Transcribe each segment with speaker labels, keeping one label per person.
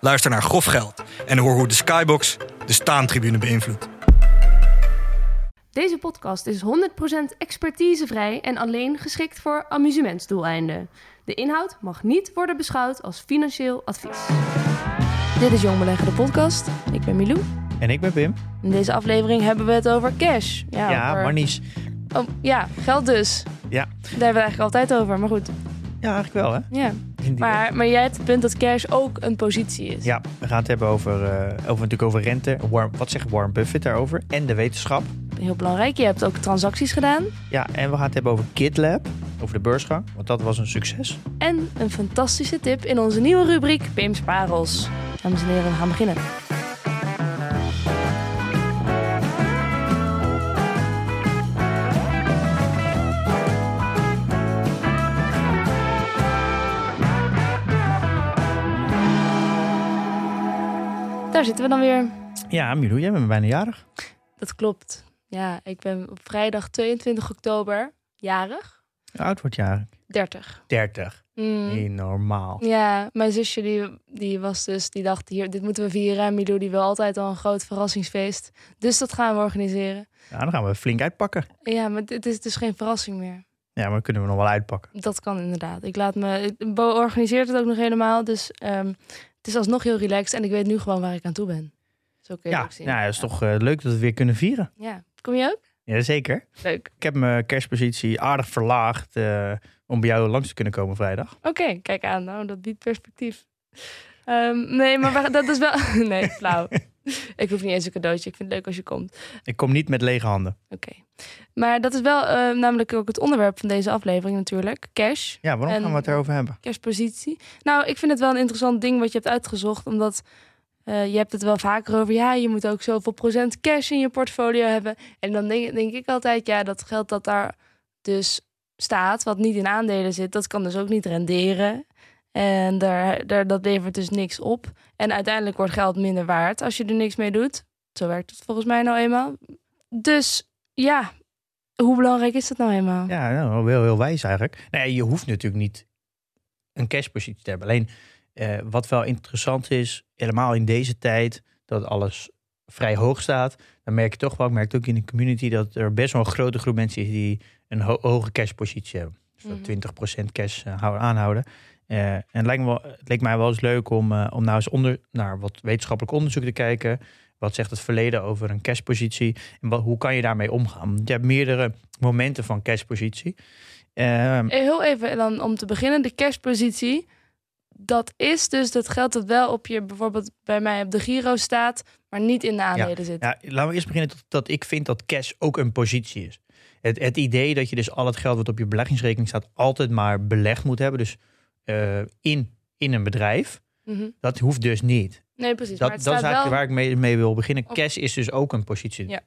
Speaker 1: Luister naar Grof Geld en hoor hoe de Skybox de staantribune beïnvloedt.
Speaker 2: Deze podcast is 100% expertisevrij en alleen geschikt voor amusementsdoeleinden. De inhoud mag niet worden beschouwd als financieel advies. Dit is Jong Beleggen, de podcast. Ik ben Milou.
Speaker 3: En ik ben Pim.
Speaker 2: In deze aflevering hebben we het over cash.
Speaker 3: Ja,
Speaker 2: over...
Speaker 3: Marnies.
Speaker 2: Oh, ja, geld dus.
Speaker 3: Ja.
Speaker 2: Daar hebben we het eigenlijk altijd over, maar goed.
Speaker 3: Ja, eigenlijk wel, hè?
Speaker 2: Ja. Maar, maar jij hebt het punt dat cash ook een positie is.
Speaker 3: Ja, we gaan het hebben over, uh, over, natuurlijk over rente. Warren, wat zegt Warren Buffett daarover? En de wetenschap.
Speaker 2: Heel belangrijk. Je hebt ook transacties gedaan.
Speaker 3: Ja, en we gaan het hebben over KidLab. Over de beursgang, want dat was een succes.
Speaker 2: En een fantastische tip in onze nieuwe rubriek Pim's Parels. Dames en heren, we gaan beginnen. Daar zitten we dan weer.
Speaker 3: Ja, Milou, jij bent bijna jarig.
Speaker 2: Dat klopt. Ja, ik ben op vrijdag 22 oktober jarig.
Speaker 3: Hoe oud wordt jarig?
Speaker 2: 30.
Speaker 3: 30.
Speaker 2: Mm.
Speaker 3: Nee, normaal.
Speaker 2: Ja, mijn zusje die, die was dus, die dacht hier, dit moeten we vieren. En Milou die wil altijd al een groot verrassingsfeest. Dus dat gaan we organiseren.
Speaker 3: Ja, dan gaan we flink uitpakken.
Speaker 2: Ja, maar het is dus geen verrassing meer.
Speaker 3: Ja, maar kunnen we nog wel uitpakken.
Speaker 2: Dat kan inderdaad. Ik laat me, Bo organiseert het ook nog helemaal. Dus um, het is alsnog heel relaxed. En ik weet nu gewoon waar ik aan toe ben. Zo kun je
Speaker 3: ja,
Speaker 2: ook zien.
Speaker 3: nou, het is toch uh, leuk dat we weer kunnen vieren.
Speaker 2: Ja, kom je ook?
Speaker 3: Jazeker.
Speaker 2: Leuk.
Speaker 3: Ik heb mijn kerstpositie aardig verlaagd uh, om bij jou langs te kunnen komen vrijdag.
Speaker 2: Oké, okay, kijk aan. Nou, dat biedt perspectief. Um, nee, maar dat is wel... nee, flauw. ik hoef niet eens een cadeautje. Ik vind het leuk als je komt.
Speaker 3: Ik kom niet met lege handen.
Speaker 2: Oké. Okay. Maar dat is wel uh, namelijk ook het onderwerp van deze aflevering natuurlijk. Cash.
Speaker 3: Ja, waarom
Speaker 2: en
Speaker 3: gaan we het erover hebben?
Speaker 2: Cashpositie. Nou, ik vind het wel een interessant ding wat je hebt uitgezocht. Omdat uh, je hebt het wel vaker over... ja, je moet ook zoveel procent cash in je portfolio hebben. En dan denk, denk ik altijd... ja, dat geld dat daar dus staat... wat niet in aandelen zit... dat kan dus ook niet renderen. En daar, daar, dat levert dus niks op. En uiteindelijk wordt geld minder waard als je er niks mee doet. Zo werkt het volgens mij nou eenmaal. Dus ja, hoe belangrijk is dat nou eenmaal?
Speaker 3: Ja, nou, heel, heel wijs eigenlijk. Nee, je hoeft natuurlijk niet een cashpositie te hebben. Alleen uh, wat wel interessant is, helemaal in deze tijd, dat alles vrij hoog staat, dan merk je toch wel, ik merk het ook in de community, dat er best wel een grote groep mensen is die een ho hoge cashpositie hebben. Dus mm -hmm. 20% cash uh, aanhouden. Uh, en het, lijkt me wel, het leek mij wel eens leuk om, uh, om nou eens onder, naar wat wetenschappelijk onderzoek te kijken. Wat zegt het verleden over een cashpositie? En wat, hoe kan je daarmee omgaan? Je hebt meerdere momenten van cashpositie.
Speaker 2: Uh, Heel even dan om te beginnen. De cashpositie, dat is dus dat geld dat wel op je, bijvoorbeeld bij mij op de Giro staat, maar niet in de aandelen
Speaker 3: ja,
Speaker 2: zit.
Speaker 3: Ja, laten we eerst beginnen dat, dat ik vind dat cash ook een positie is. Het, het idee dat je dus al het geld wat op je beleggingsrekening staat altijd maar belegd moet hebben. Dus uh, in, in een bedrijf.
Speaker 2: Mm -hmm.
Speaker 3: Dat hoeft dus niet.
Speaker 2: Nee, precies.
Speaker 3: Dat,
Speaker 2: maar
Speaker 3: dat is
Speaker 2: staat
Speaker 3: eigenlijk
Speaker 2: wel...
Speaker 3: waar ik mee, mee wil beginnen. Cash is dus ook een positie.
Speaker 2: Ja.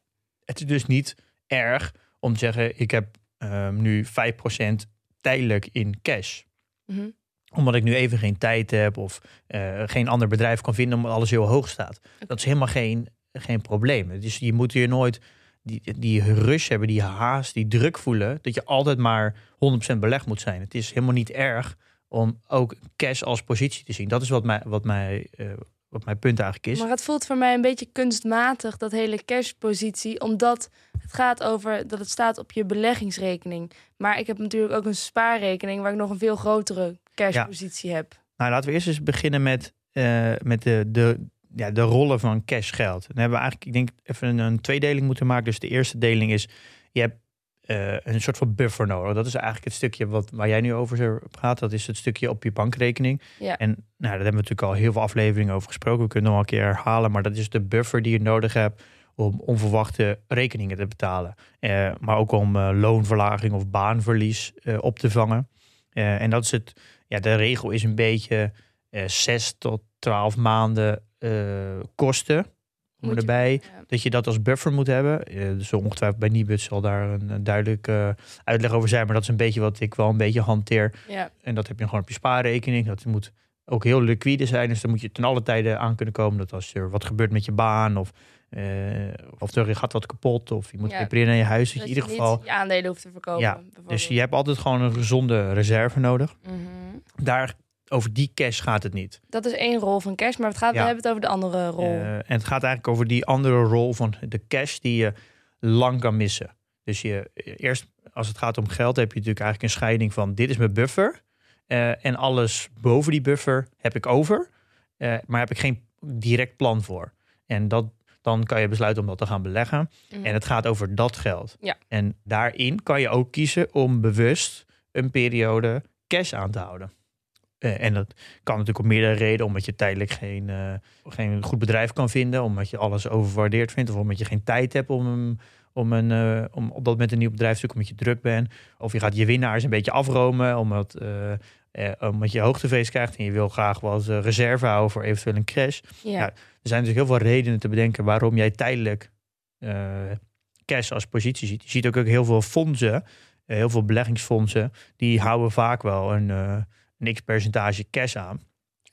Speaker 3: Het is dus niet erg om te zeggen: ik heb uh, nu 5% tijdelijk in cash.
Speaker 2: Mm -hmm.
Speaker 3: Omdat ik nu even geen tijd heb of uh, geen ander bedrijf kan vinden omdat alles heel hoog staat. Okay. Dat is helemaal geen, geen probleem. Dus je moet hier nooit die, die rush hebben, die haast, die druk voelen. Dat je altijd maar 100% belegd moet zijn. Het is helemaal niet erg om ook cash als positie te zien. Dat is wat, mij, wat, mij, uh, wat mijn punt eigenlijk is.
Speaker 2: Maar het voelt voor mij een beetje kunstmatig, dat hele cashpositie. Omdat het gaat over dat het staat op je beleggingsrekening. Maar ik heb natuurlijk ook een spaarrekening... waar ik nog een veel grotere cashpositie ja. heb.
Speaker 3: Nou, laten we eerst eens beginnen met, uh, met de, de, ja, de rollen van cashgeld. Dan hebben we eigenlijk, ik denk, even een, een tweedeling moeten maken. Dus de eerste deling is, je hebt uh, een soort van buffer nodig. Dat is eigenlijk het stukje wat, waar jij nu over praat. Dat is het stukje op je bankrekening.
Speaker 2: Ja.
Speaker 3: En nou, daar hebben we natuurlijk al heel veel afleveringen over gesproken. We kunnen nog een keer herhalen. Maar dat is de buffer die je nodig hebt om onverwachte rekeningen te betalen. Uh, maar ook om uh, loonverlaging of baanverlies op te vangen. en dat is het. Ja, de regel is een beetje zes tot twaalf maanden eh, kosten
Speaker 2: Moet
Speaker 3: erbij.
Speaker 2: Ja.
Speaker 3: Dat je dat als buffer moet hebben. Eh, dus ongetwijfeld bij Nibud zal daar een, een duidelijk eh, uitleg over zijn. Maar dat is een beetje wat ik wel een beetje hanteer.
Speaker 2: Ja.
Speaker 3: En dat heb je gewoon op je spaarrekening. Dat moet ook heel liquide zijn. Dus dan moet je ten alle tijde aan kunnen komen. Dat als er wat gebeurt met je baan of, eh, of er gaat wat kapot of je moet
Speaker 2: Ja.
Speaker 3: repareren aan je huis. Dat je in ieder geval...
Speaker 2: je aandelen hoeft te verkopen.
Speaker 3: Ja. Dus je hebt altijd gewoon een gezonde reserve nodig.
Speaker 2: Mhm.
Speaker 3: Daar, over die cash gaat het niet.
Speaker 2: Dat is één rol van cash, maar het gaat,
Speaker 3: Ja.
Speaker 2: we hebben het over de andere rol.
Speaker 3: Eh, en het gaat eigenlijk over die andere rol van de cash die je lang kan missen. Dus je, eerst als het gaat om geld heb je natuurlijk eigenlijk een scheiding van dit is mijn buffer. eh, en alles boven die buffer heb ik over. eh, maar heb ik geen direct plan voor. En dat, dan kan je besluiten om dat te gaan beleggen.
Speaker 2: Mhm.
Speaker 3: En het gaat over dat geld.
Speaker 2: Ja.
Speaker 3: En daarin kan je ook kiezen om bewust een periode cash aan te houden. Eh, en dat kan natuurlijk om meerdere redenen. Omdat je tijdelijk geen, eh, geen goed bedrijf kan vinden. Omdat je alles overwaardeerd vindt. Of omdat je geen tijd hebt om, een, om, een, eh, om op dat moment een nieuw bedrijf te zoeken. Omdat je druk bent. Of je gaat je winnaars een beetje afromen. Omdat, omdat je hoogtevrees krijgt. En je wil graag wat eh, reserve houden voor eventueel een crash.
Speaker 2: ja.
Speaker 3: ja. Er zijn natuurlijk heel veel redenen te bedenken waarom jij tijdelijk cash als positie ziet. Je ziet ook, ook heel veel fondsen, heel veel beleggingsfondsen, die houden vaak wel een, een x-percentage cash aan.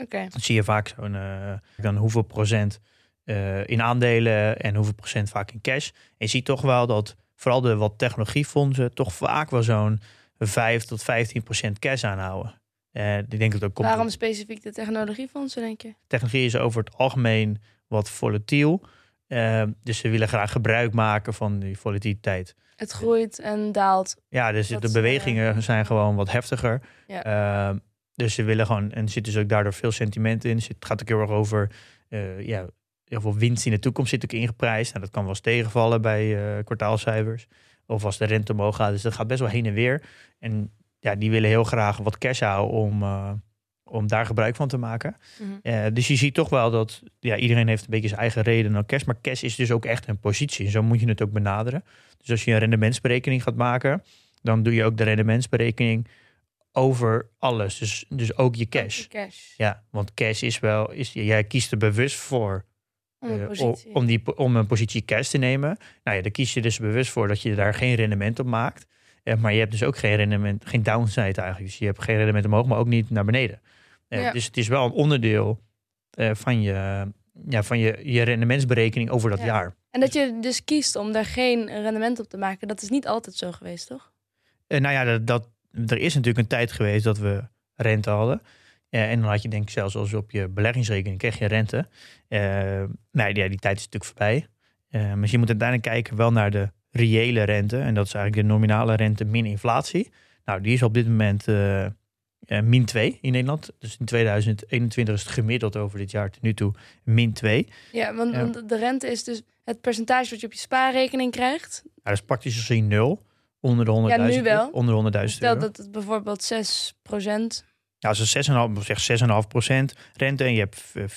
Speaker 2: Oké.
Speaker 3: Dan zie je vaak zo'n eh, dan hoeveel procent eh, in aandelen en hoeveel procent vaak in cash. En je ziet toch wel dat vooral de wat technologiefondsen toch vaak wel zo'n 5 tot 15 procent cash aanhouden. Eh ik denk dat ook komt
Speaker 2: Waarom specifiek de technologiefondsen, denk je?
Speaker 3: technologie is over het algemeen wat volatiel. Dus ze willen graag gebruik maken van die volatiliteit.
Speaker 2: Het groeit en daalt.
Speaker 3: Ja, dus
Speaker 2: Dat
Speaker 3: de bewegingen zijn gewoon wat heftiger.
Speaker 2: Ja.
Speaker 3: Eh, dus ze willen gewoon, en er zit dus ook daardoor veel sentiment in. Dus het gaat ook heel erg over, eh, ja, heel veel winst in de toekomst zit ook ingeprijsd. Nou, dat kan wel eens tegenvallen bij eh, kwartaalcijfers. Of als de rente omhoog gaat. Dus dat gaat best wel heen en weer. En ja, die willen heel graag wat cash houden om, eh, om daar gebruik van te maken.
Speaker 2: Mhm.
Speaker 3: Dus je ziet toch wel dat ja, iedereen heeft een beetje zijn eigen reden aan cash. Maar cash is dus ook echt een positie. Zo moet je het ook benaderen. Dus als je een rendementsberekening gaat maken, dan doe je ook de rendementsberekening over alles. Dus, dus ook je cash.
Speaker 2: Cash.
Speaker 3: Ja, want cash is wel, is, jij kiest er bewust voor
Speaker 2: Om een
Speaker 3: eh,
Speaker 2: positie.
Speaker 3: om, die, om een positie cash te nemen. Nou ja, daar kies je dus bewust voor dat je daar geen rendement op maakt. Eh, maar je hebt dus ook geen rendement, geen downside eigenlijk. Dus je hebt geen rendement omhoog, maar ook niet naar beneden. Eh,
Speaker 2: Ja.
Speaker 3: Dus het is wel een onderdeel van, je, ja, van je, je rendementsberekening over dat
Speaker 2: Ja.
Speaker 3: jaar.
Speaker 2: En dat je dus kiest om daar geen rendement op te maken, dat is niet altijd zo geweest, toch?
Speaker 3: Nou ja, dat, dat, er is natuurlijk een tijd geweest dat we rente hadden. Eh, en dan had je denk ik zelfs als op je beleggingsrekening kreeg je rente. Eh nou ja, die tijd is natuurlijk voorbij. Eh, maar je moet uiteindelijk kijken wel naar de reële rente. En dat is eigenlijk de nominale rente min inflatie. Nou, die is op dit moment eh, min 2 in Nederland. Dus in 2021 is het gemiddeld over dit jaar tot nu toe min 2.
Speaker 2: Ja, want,
Speaker 3: Ja.
Speaker 2: want de rente is dus het percentage wat je op je spaarrekening krijgt.
Speaker 3: Nou, dat is praktisch gezien nul. Onder de 100.000
Speaker 2: Ja, nu wel.
Speaker 3: Onder de 100.000
Speaker 2: Stel dat het bijvoorbeeld 6
Speaker 3: Ja, als het 6,5, zeg 6,5% rente en je hebt eh,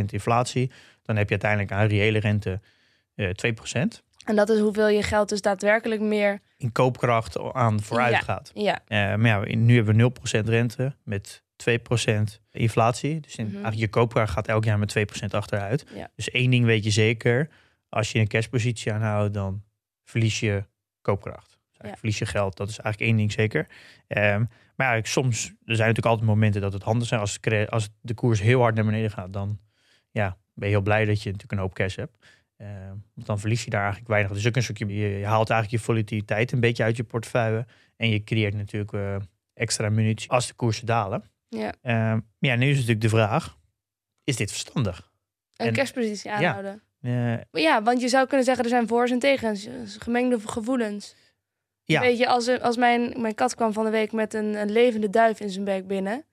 Speaker 3: 4,5% inflatie, dan heb je uiteindelijk aan reële rente eh 2%
Speaker 2: En dat is hoeveel je geld dus daadwerkelijk meer...
Speaker 3: in koopkracht aan vooruit
Speaker 2: Ja.
Speaker 3: gaat.
Speaker 2: Ja,
Speaker 3: Eh, maar ja, nu hebben we 0% rente met 2% inflatie. Dus in,
Speaker 2: Mhm.
Speaker 3: eigenlijk je koopkracht gaat elk jaar met 2% achteruit.
Speaker 2: Ja.
Speaker 3: Dus één ding weet je zeker. Als je een cashpositie aanhoudt, dan verlies je koopkracht.
Speaker 2: Ja.
Speaker 3: verlies je geld. Dat is eigenlijk één ding zeker. Ehm, maar ja, soms, er zijn natuurlijk altijd momenten dat het handig zijn. Als, het als de koers heel hard naar beneden gaat, dan ja, ben je heel blij dat je natuurlijk een hoop cash hebt. Ehm, want dan verlies je daar eigenlijk weinig. Dus ook een stukje, je, je haalt eigenlijk je volatiliteit een beetje uit je portefeuille. En je creëert natuurlijk eh, extra munitie als de koersen dalen.
Speaker 2: ja.
Speaker 3: Ehm, ja, nu is natuurlijk de vraag, is dit verstandig?
Speaker 2: Een
Speaker 3: En-
Speaker 2: cashpositie aanhouden.
Speaker 3: Eh,
Speaker 2: Maar Ja, want je zou kunnen zeggen, er zijn voor's en tegens. Gemengde gevoelens.
Speaker 3: Ja,
Speaker 2: Weet je, als, als mijn, mijn kat kwam van de week met een, een levende duif in zijn bek binnen... dan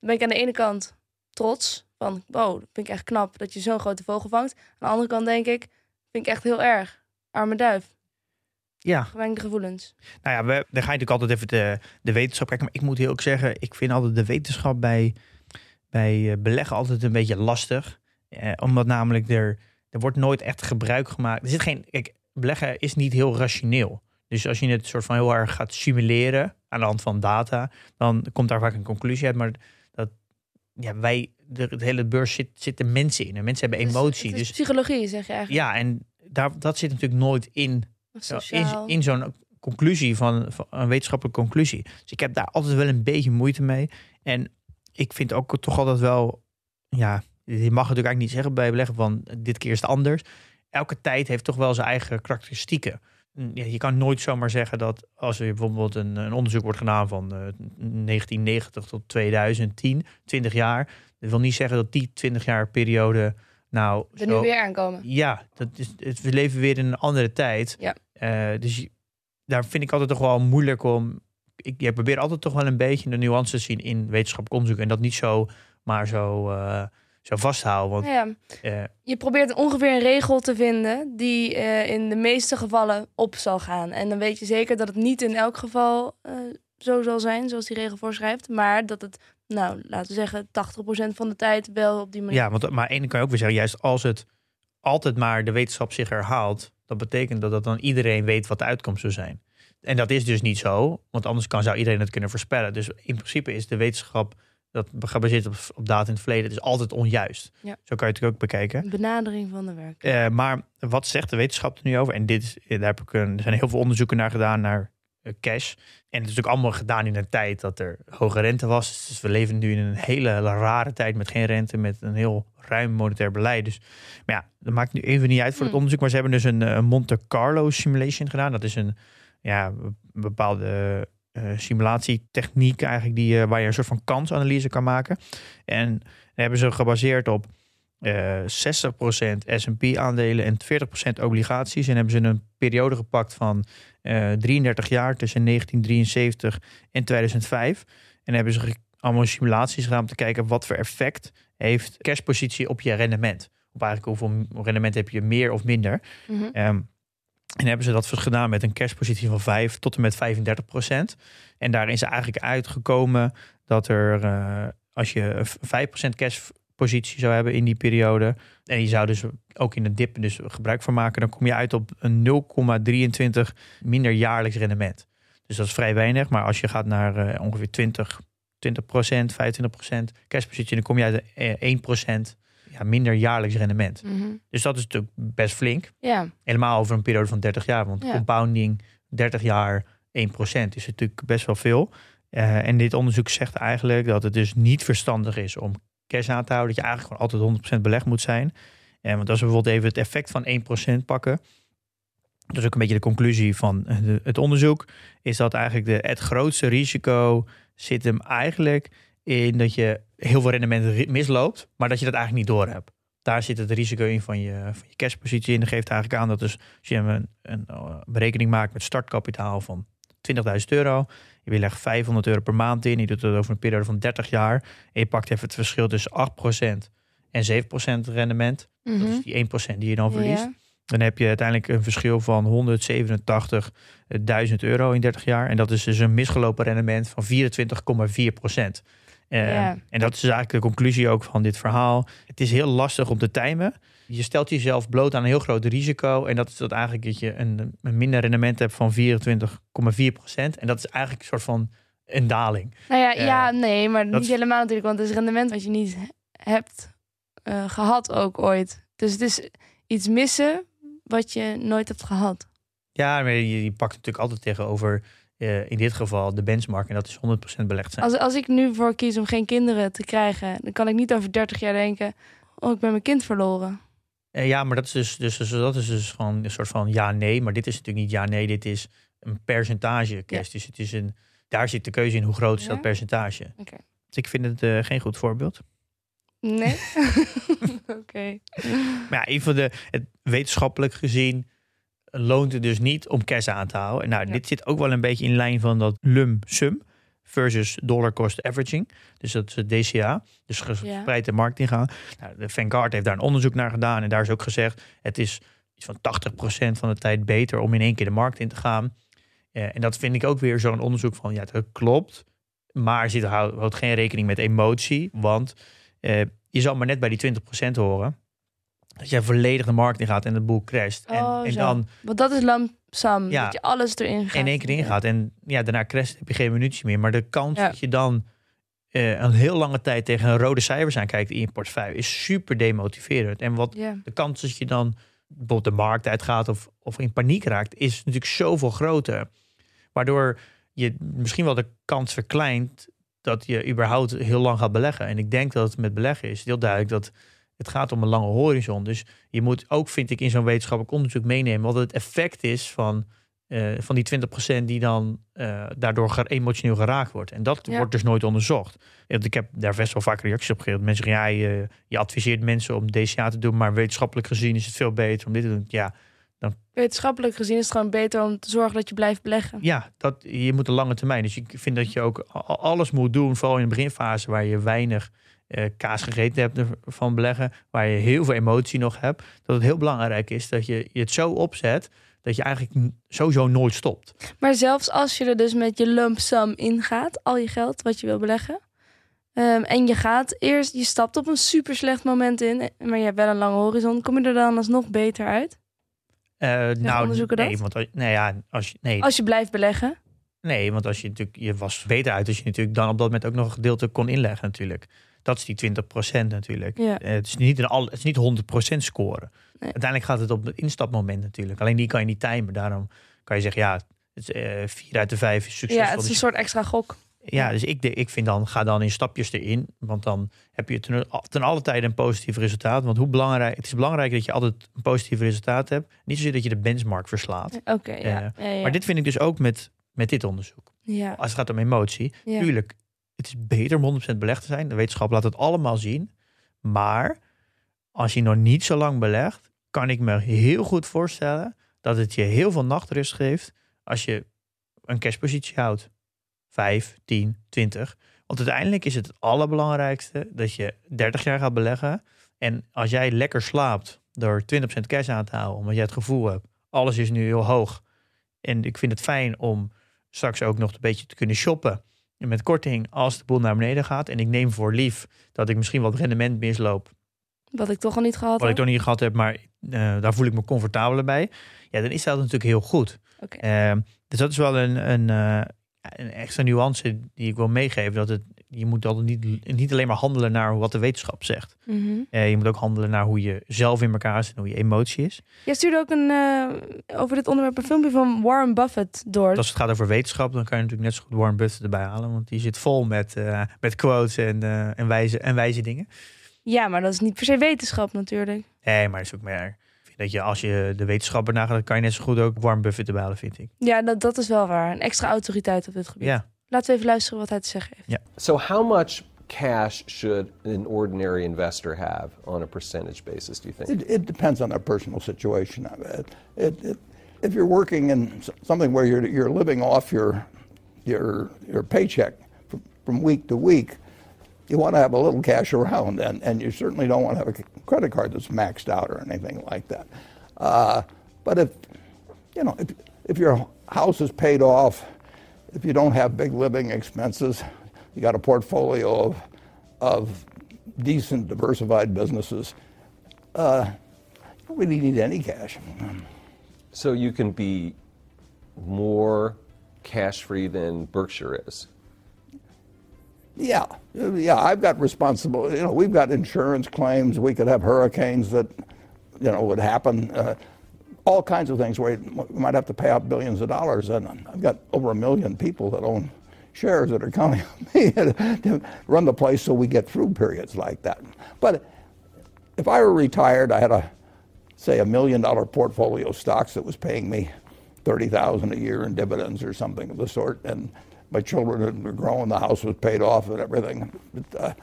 Speaker 2: ben ik aan de ene kant trots. Van, wow, dat vind ik echt knap dat je zo'n grote vogel vangt. Aan de andere kant denk ik, vind ik echt heel erg. Arme duif.
Speaker 3: ja.
Speaker 2: Gemengde gevoelens.
Speaker 3: Nou ja, we, dan ga je natuurlijk altijd even de, de wetenschap kijken. Maar ik moet heel ook zeggen, ik vind altijd de wetenschap bij, bij eh, beleggen altijd een beetje lastig. Eh, omdat namelijk er, er wordt nooit echt gebruik gemaakt. Er zit geen, kijk, beleggen is niet heel rationeel. Dus als je het soort van heel erg gaat simuleren aan de hand van data, dan komt daar vaak een conclusie uit. Maar dat, ja, wij, de, de hele beurs zit, zitten mensen in. En mensen hebben emotie. dus
Speaker 2: psychologie, zeg je eigenlijk.
Speaker 3: ja, en daar, dat zit natuurlijk nooit in in, in zo'n conclusie van, van een wetenschappelijke conclusie. Dus ik heb daar altijd wel een beetje moeite mee. En ik vind ook toch altijd wel, ja, je mag natuurlijk eigenlijk niet zeggen bij beleggen van dit keer is het anders. Elke tijd heeft toch wel zijn eigen karakteristieken. Ja, je kan nooit zomaar zeggen dat als er bijvoorbeeld een, een onderzoek wordt gedaan van eh, 1990 tot 2010, 20 jaar. Dat wil niet zeggen dat die 20 jaar periode nou
Speaker 2: er nu weer aankomen.
Speaker 3: ja, dat is, het, we leven weer in een andere tijd.
Speaker 2: Ja.
Speaker 3: Eh, dus je- daar vind ik altijd toch wel moeilijk om. Ik, probeer altijd toch wel een beetje de nuances te zien in wetenschappelijk onderzoek. En dat niet zo maar zo, eh, zo vasthouden. Want
Speaker 2: ja,
Speaker 3: eh,
Speaker 2: je probeert ongeveer een regel te vinden die eh, in de meeste gevallen op zal gaan. En dan weet je zeker dat het niet in elk geval eh, zo zal zijn, zoals die regel voorschrijft. Maar dat het, nou, laten we zeggen, 80% van de tijd wel op die manier.
Speaker 3: ja, want, maar één kan je ook weer zeggen, juist als het altijd maar de wetenschap zich herhaalt, dat betekent dat, dat dan iedereen weet wat de uitkomst zou zijn. En dat is dus niet zo, want anders kan, zou iedereen het kunnen voorspellen. Dus in principe is de wetenschap dat gebaseerd op, op data in het verleden, dus altijd onjuist.
Speaker 2: Ja.
Speaker 3: Zo kan je het ook bekijken.
Speaker 2: Benadering van de werk.
Speaker 3: Eh, maar wat zegt de wetenschap er nu over? En dit is, daar heb ik een, er zijn heel veel onderzoeken naar gedaan naar eh, cash. En het is natuurlijk allemaal gedaan in een tijd dat er hoge rente was. Dus we leven nu in een hele rare tijd met geen rente, met een heel ruim monetair beleid. Dus, maar ja, dat maakt nu even niet uit voor het
Speaker 2: Hmm.
Speaker 3: onderzoek. Maar ze hebben dus een, eh, een Monte Carlo simulation gedaan. Dat is een ja, bepaalde simulatietechniek eigenlijk die, eh, waar je een soort van kansanalyse kan maken. En hebben ze gebaseerd op eh 60% S&P aandelen en 40% obligaties. En hebben ze een periode gepakt van eh 33 jaar tussen 1973 en 2005. En hebben ze allemaal simulaties gedaan om te kijken wat voor effect heeft cashpositie op je rendement. Op eigenlijk hoeveel rendement heb je meer of minder.
Speaker 2: Mhm.
Speaker 3: Ehm, en hebben ze dat gedaan met een cashpositie van 5 tot en met 35 procent. En daarin is eigenlijk uitgekomen dat er, eh, als je een 5 procent cashpositie zou hebben in die periode. En je zou dus ook in de dip dus gebruik van maken. Dan kom je uit op een 0,23 minder jaarlijks rendement. Dus dat is vrij weinig. Maar als je gaat naar eh, ongeveer 20, 20 procent, 25 procent cashpositie. Dan kom je uit eh, 1 procent ja, minder jaarlijks rendement.
Speaker 2: Mhm.
Speaker 3: Dus dat is natuurlijk best flink.
Speaker 2: Ja,
Speaker 3: Helemaal over een periode van 30 jaar. Want
Speaker 2: Ja.
Speaker 3: compounding 30 jaar 1% is natuurlijk best wel veel. Eh, en dit onderzoek zegt eigenlijk dat het dus niet verstandig is om cash aan te houden. Dat je eigenlijk gewoon altijd 100% belegd moet zijn. En want als we bijvoorbeeld even het effect van 1% pakken. Dat is ook een beetje de conclusie van eh, het onderzoek. Is dat eigenlijk de, het grootste risico zit hem eigenlijk in dat je heel veel rendement misloopt. Maar dat je dat eigenlijk niet door hebt daar zit het risico in van je, van je cashpositie. En dat geeft eigenlijk aan dat dus als je een, een eh, berekening maakt met startkapitaal van 20.000 euro. Je wil legt 500 euro per maand in. Je doet het over een periode van 30 jaar. En je pakt even het verschil tussen 8% en 7% rendement. Dat
Speaker 2: Mhm.
Speaker 3: is die 1% die je dan verliest. Dan heb je uiteindelijk een verschil van 187.000 euro in 30 jaar. En dat is dus een misgelopen rendement van 24,4 procent. Eh,
Speaker 2: Ja.
Speaker 3: En dat is dus eigenlijk de conclusie ook van dit verhaal. Het is heel lastig om te timen. Je stelt jezelf bloot aan een heel groot risico. En dat is dat eigenlijk dat je een, een minder rendement hebt van 24,4 procent. En dat is eigenlijk een soort van een daling.
Speaker 2: Nou ja,
Speaker 3: Eh,
Speaker 2: ja, nee, maar niet helemaal natuurlijk. Want het is rendement wat je niet hebt eh, gehad ook ooit. Dus het is iets missen wat je nooit hebt gehad.
Speaker 3: Ja, maar je, je pakt natuurlijk altijd tegenover eh, in dit geval de benchmark. En dat is 100% belegd zijn.
Speaker 2: Als, als ik nu voor kies om geen kinderen te krijgen, dan kan ik niet over 30 jaar denken: Oh, ik ben mijn kind verloren.
Speaker 3: Eh, ja, maar dat is dus, dus, dus dat is dus gewoon een soort van ja-nee. Maar dit is natuurlijk niet ja-nee, dit is een percentage cash. Dus het is een, daar zit de keuze in hoe groot is
Speaker 2: Ja?
Speaker 3: dat percentage. Dus ik vind het eh, geen goed voorbeeld.
Speaker 2: Nee? Oké.
Speaker 3: Maar ja, even de, het wetenschappelijk gezien loont het dus niet om cash aan te houden. En nou,
Speaker 2: Ja.
Speaker 3: dit zit ook wel een beetje in lijn van dat lump sum versus dollar cost averaging. Dus dat is het DCA. Dus gespreid de markt ingaan. Nou, de Vanguard heeft daar een onderzoek naar gedaan. En daar is ook gezegd, het is iets van 80% van de tijd beter om in één keer de markt in te gaan. Eh, en dat vind ik ook weer zo'n onderzoek van, ja, dat klopt. Maar zit, houdt, houdt geen rekening met emotie. Want eh, je zal maar net bij die 20% horen. Dat jij volledig de markt in gaat en de boel crasht. En,
Speaker 2: Oh,
Speaker 3: en dan
Speaker 2: Want dat is.
Speaker 3: Ja.
Speaker 2: Dat je alles erin gaat.
Speaker 3: in één keer ingaat. En ja, daarna crasht heb je geen munitie meer. Maar de kans
Speaker 2: Ja.
Speaker 3: dat je dan eh, een heel lange tijd tegen een rode cijfers aankijkt in je portefeuille, is super demotiverend. En wat de kans dat je dan bijvoorbeeld de markt uitgaat of, of in paniek raakt, is natuurlijk zoveel groter. Waardoor je misschien wel de kans verkleint dat je überhaupt heel lang gaat beleggen. En ik denk dat het met beleggen is heel duidelijk dat het gaat om een lange horizon. Dus je moet ook, vind ik, in zo'n wetenschappelijk onderzoek meenemen wat het effect is van, eh, van die 20% die dan eh, daardoor emotioneel geraakt wordt. En dat
Speaker 2: Ja.
Speaker 3: wordt dus nooit onderzocht. Ik heb daar best wel vaak reacties op gegeven. Mensen zeggen, ja, je, je adviseert mensen om DCA te doen, maar wetenschappelijk gezien is het veel beter om dit te doen. Ja,
Speaker 2: Wetenschappelijk gezien is het gewoon beter om te zorgen dat je blijft beleggen.
Speaker 3: ja dat, je moet een lange termijn. Dus ik vind dat je ook alles moet doen, vooral in de beginfase waar je weinig eh, kaas gegeten hebt van beleggen, waar je heel veel emotie nog hebt. Dat het heel belangrijk is dat je je het zo opzet dat je eigenlijk sowieso nooit stopt.
Speaker 2: Maar zelfs als je er dus met je lump sum ingaat, al je geld wat je wil beleggen. ehm, en je gaat eerst, je stapt op een super slecht moment in, maar je hebt wel een lange horizon. Kom je er dan alsnog beter uit?
Speaker 3: Eh, nou,
Speaker 2: onderzoeken
Speaker 3: nee, want als, nee, ja, als je, nee,
Speaker 2: Als je blijft beleggen.
Speaker 3: nee, want als je natuurlijk, je was beter uit als je natuurlijk dan op dat moment ook nog een gedeelte kon inleggen natuurlijk. Dat is die 20% natuurlijk.
Speaker 2: Ja.
Speaker 3: Eh, het, is niet een al, het is niet 100% scoren.
Speaker 2: Nee.
Speaker 3: Uiteindelijk gaat het op het instapmoment natuurlijk. Alleen die kan je niet timen. Daarom kan je zeggen, ja, het eh, vier uit de vijf is succesvol.
Speaker 2: Ja, het is een soort extra gok.
Speaker 3: ja, dus ik, ik vind dan, ga dan in stapjes erin. Want dan heb je ten, ten alle tijde een positief resultaat. Want hoe belangrijk, het is belangrijk dat je altijd een positief resultaat hebt. Niet zozeer dat je de benchmark verslaat.
Speaker 2: Oké, ja. ja, ja.
Speaker 3: Maar dit vind ik dus ook met, met dit onderzoek.
Speaker 2: ja.
Speaker 3: Als het gaat om emotie. Tuurlijk, het is beter om 100% belegd te zijn. De wetenschap laat het allemaal zien. Maar als je nog niet zo lang belegt, kan ik me heel goed voorstellen dat het je heel veel nachtrust geeft als je een cashpositie houdt. 5, 10, 20. Want uiteindelijk is het het allerbelangrijkste dat je 30 jaar gaat beleggen. En als jij lekker slaapt door 20% cash aan te houden, omdat jij het gevoel hebt, alles is nu heel hoog. En ik vind het fijn om straks ook nog een beetje te kunnen shoppen. En met korting als de boel naar beneden gaat. En ik neem voor lief dat ik misschien wat rendement misloop.
Speaker 2: Wat ik toch al niet gehad
Speaker 3: Wat ik
Speaker 2: heb.
Speaker 3: nog niet gehad heb, maar eh, daar voel ik me comfortabeler bij. Ja, dan is dat natuurlijk heel goed. Ehm, dus dat is wel een, een, eh, een extra nuance die ik wil meegeven. Dat het, je moet altijd niet, niet alleen maar handelen naar wat de wetenschap zegt.
Speaker 2: Mhm.
Speaker 3: Eh, je moet ook handelen naar hoe je zelf in elkaar zit en hoe je emotie is.
Speaker 2: Jij stuurde ook een, eh, over dit onderwerp een filmpje van Warren Buffett door.
Speaker 3: Als het gaat over wetenschap, dan kan je natuurlijk net zo goed Warren Buffett erbij halen. Want die zit vol met, eh, met quotes en, en, wijze, en wijze dingen.
Speaker 2: Ja, maar dat is niet per se wetenschap natuurlijk.
Speaker 3: Nee, maar het is ook meer... Dat je als je de wetenschapper nagaat, dan kan je net zo goed ook Warren Buffett erbij halen, vind ik.
Speaker 2: Ja, dat, dat is wel waar. Een extra autoriteit op dit gebied.
Speaker 3: Ja.
Speaker 2: Laten we even luisteren wat hij te zeggen heeft.
Speaker 4: So, how much cash should an ordinary investor have on a percentage basis, do you think?
Speaker 5: It, it depends on their personal situation. It, it, it, if you're working in something where you're, you're living off your, your, your paycheck from, from week to week, you want to have a little cash around, and, and you certainly don't want to have a credit card that's maxed out or anything like that. Uh, but if, you know, if, if your house is paid off, if you don't have big living expenses, you got a portfolio of, of decent, diversified businesses, uh, you don't really need any cash.
Speaker 4: So, you can be more cash free than Berkshire is.
Speaker 5: Yeah, yeah. I've got responsible. You know, we've got insurance claims. We could have hurricanes that, you know, would happen. Uh, all kinds of things where we might have to pay out billions of dollars. And I've got over a million people that own shares that are counting on me to run the place so we get through periods like that. But if I were retired, I had a say a million dollar portfolio of stocks that was paying me thirty thousand a year in dividends or something of the sort, and my children were growing, the house was paid off and everything. But, uh,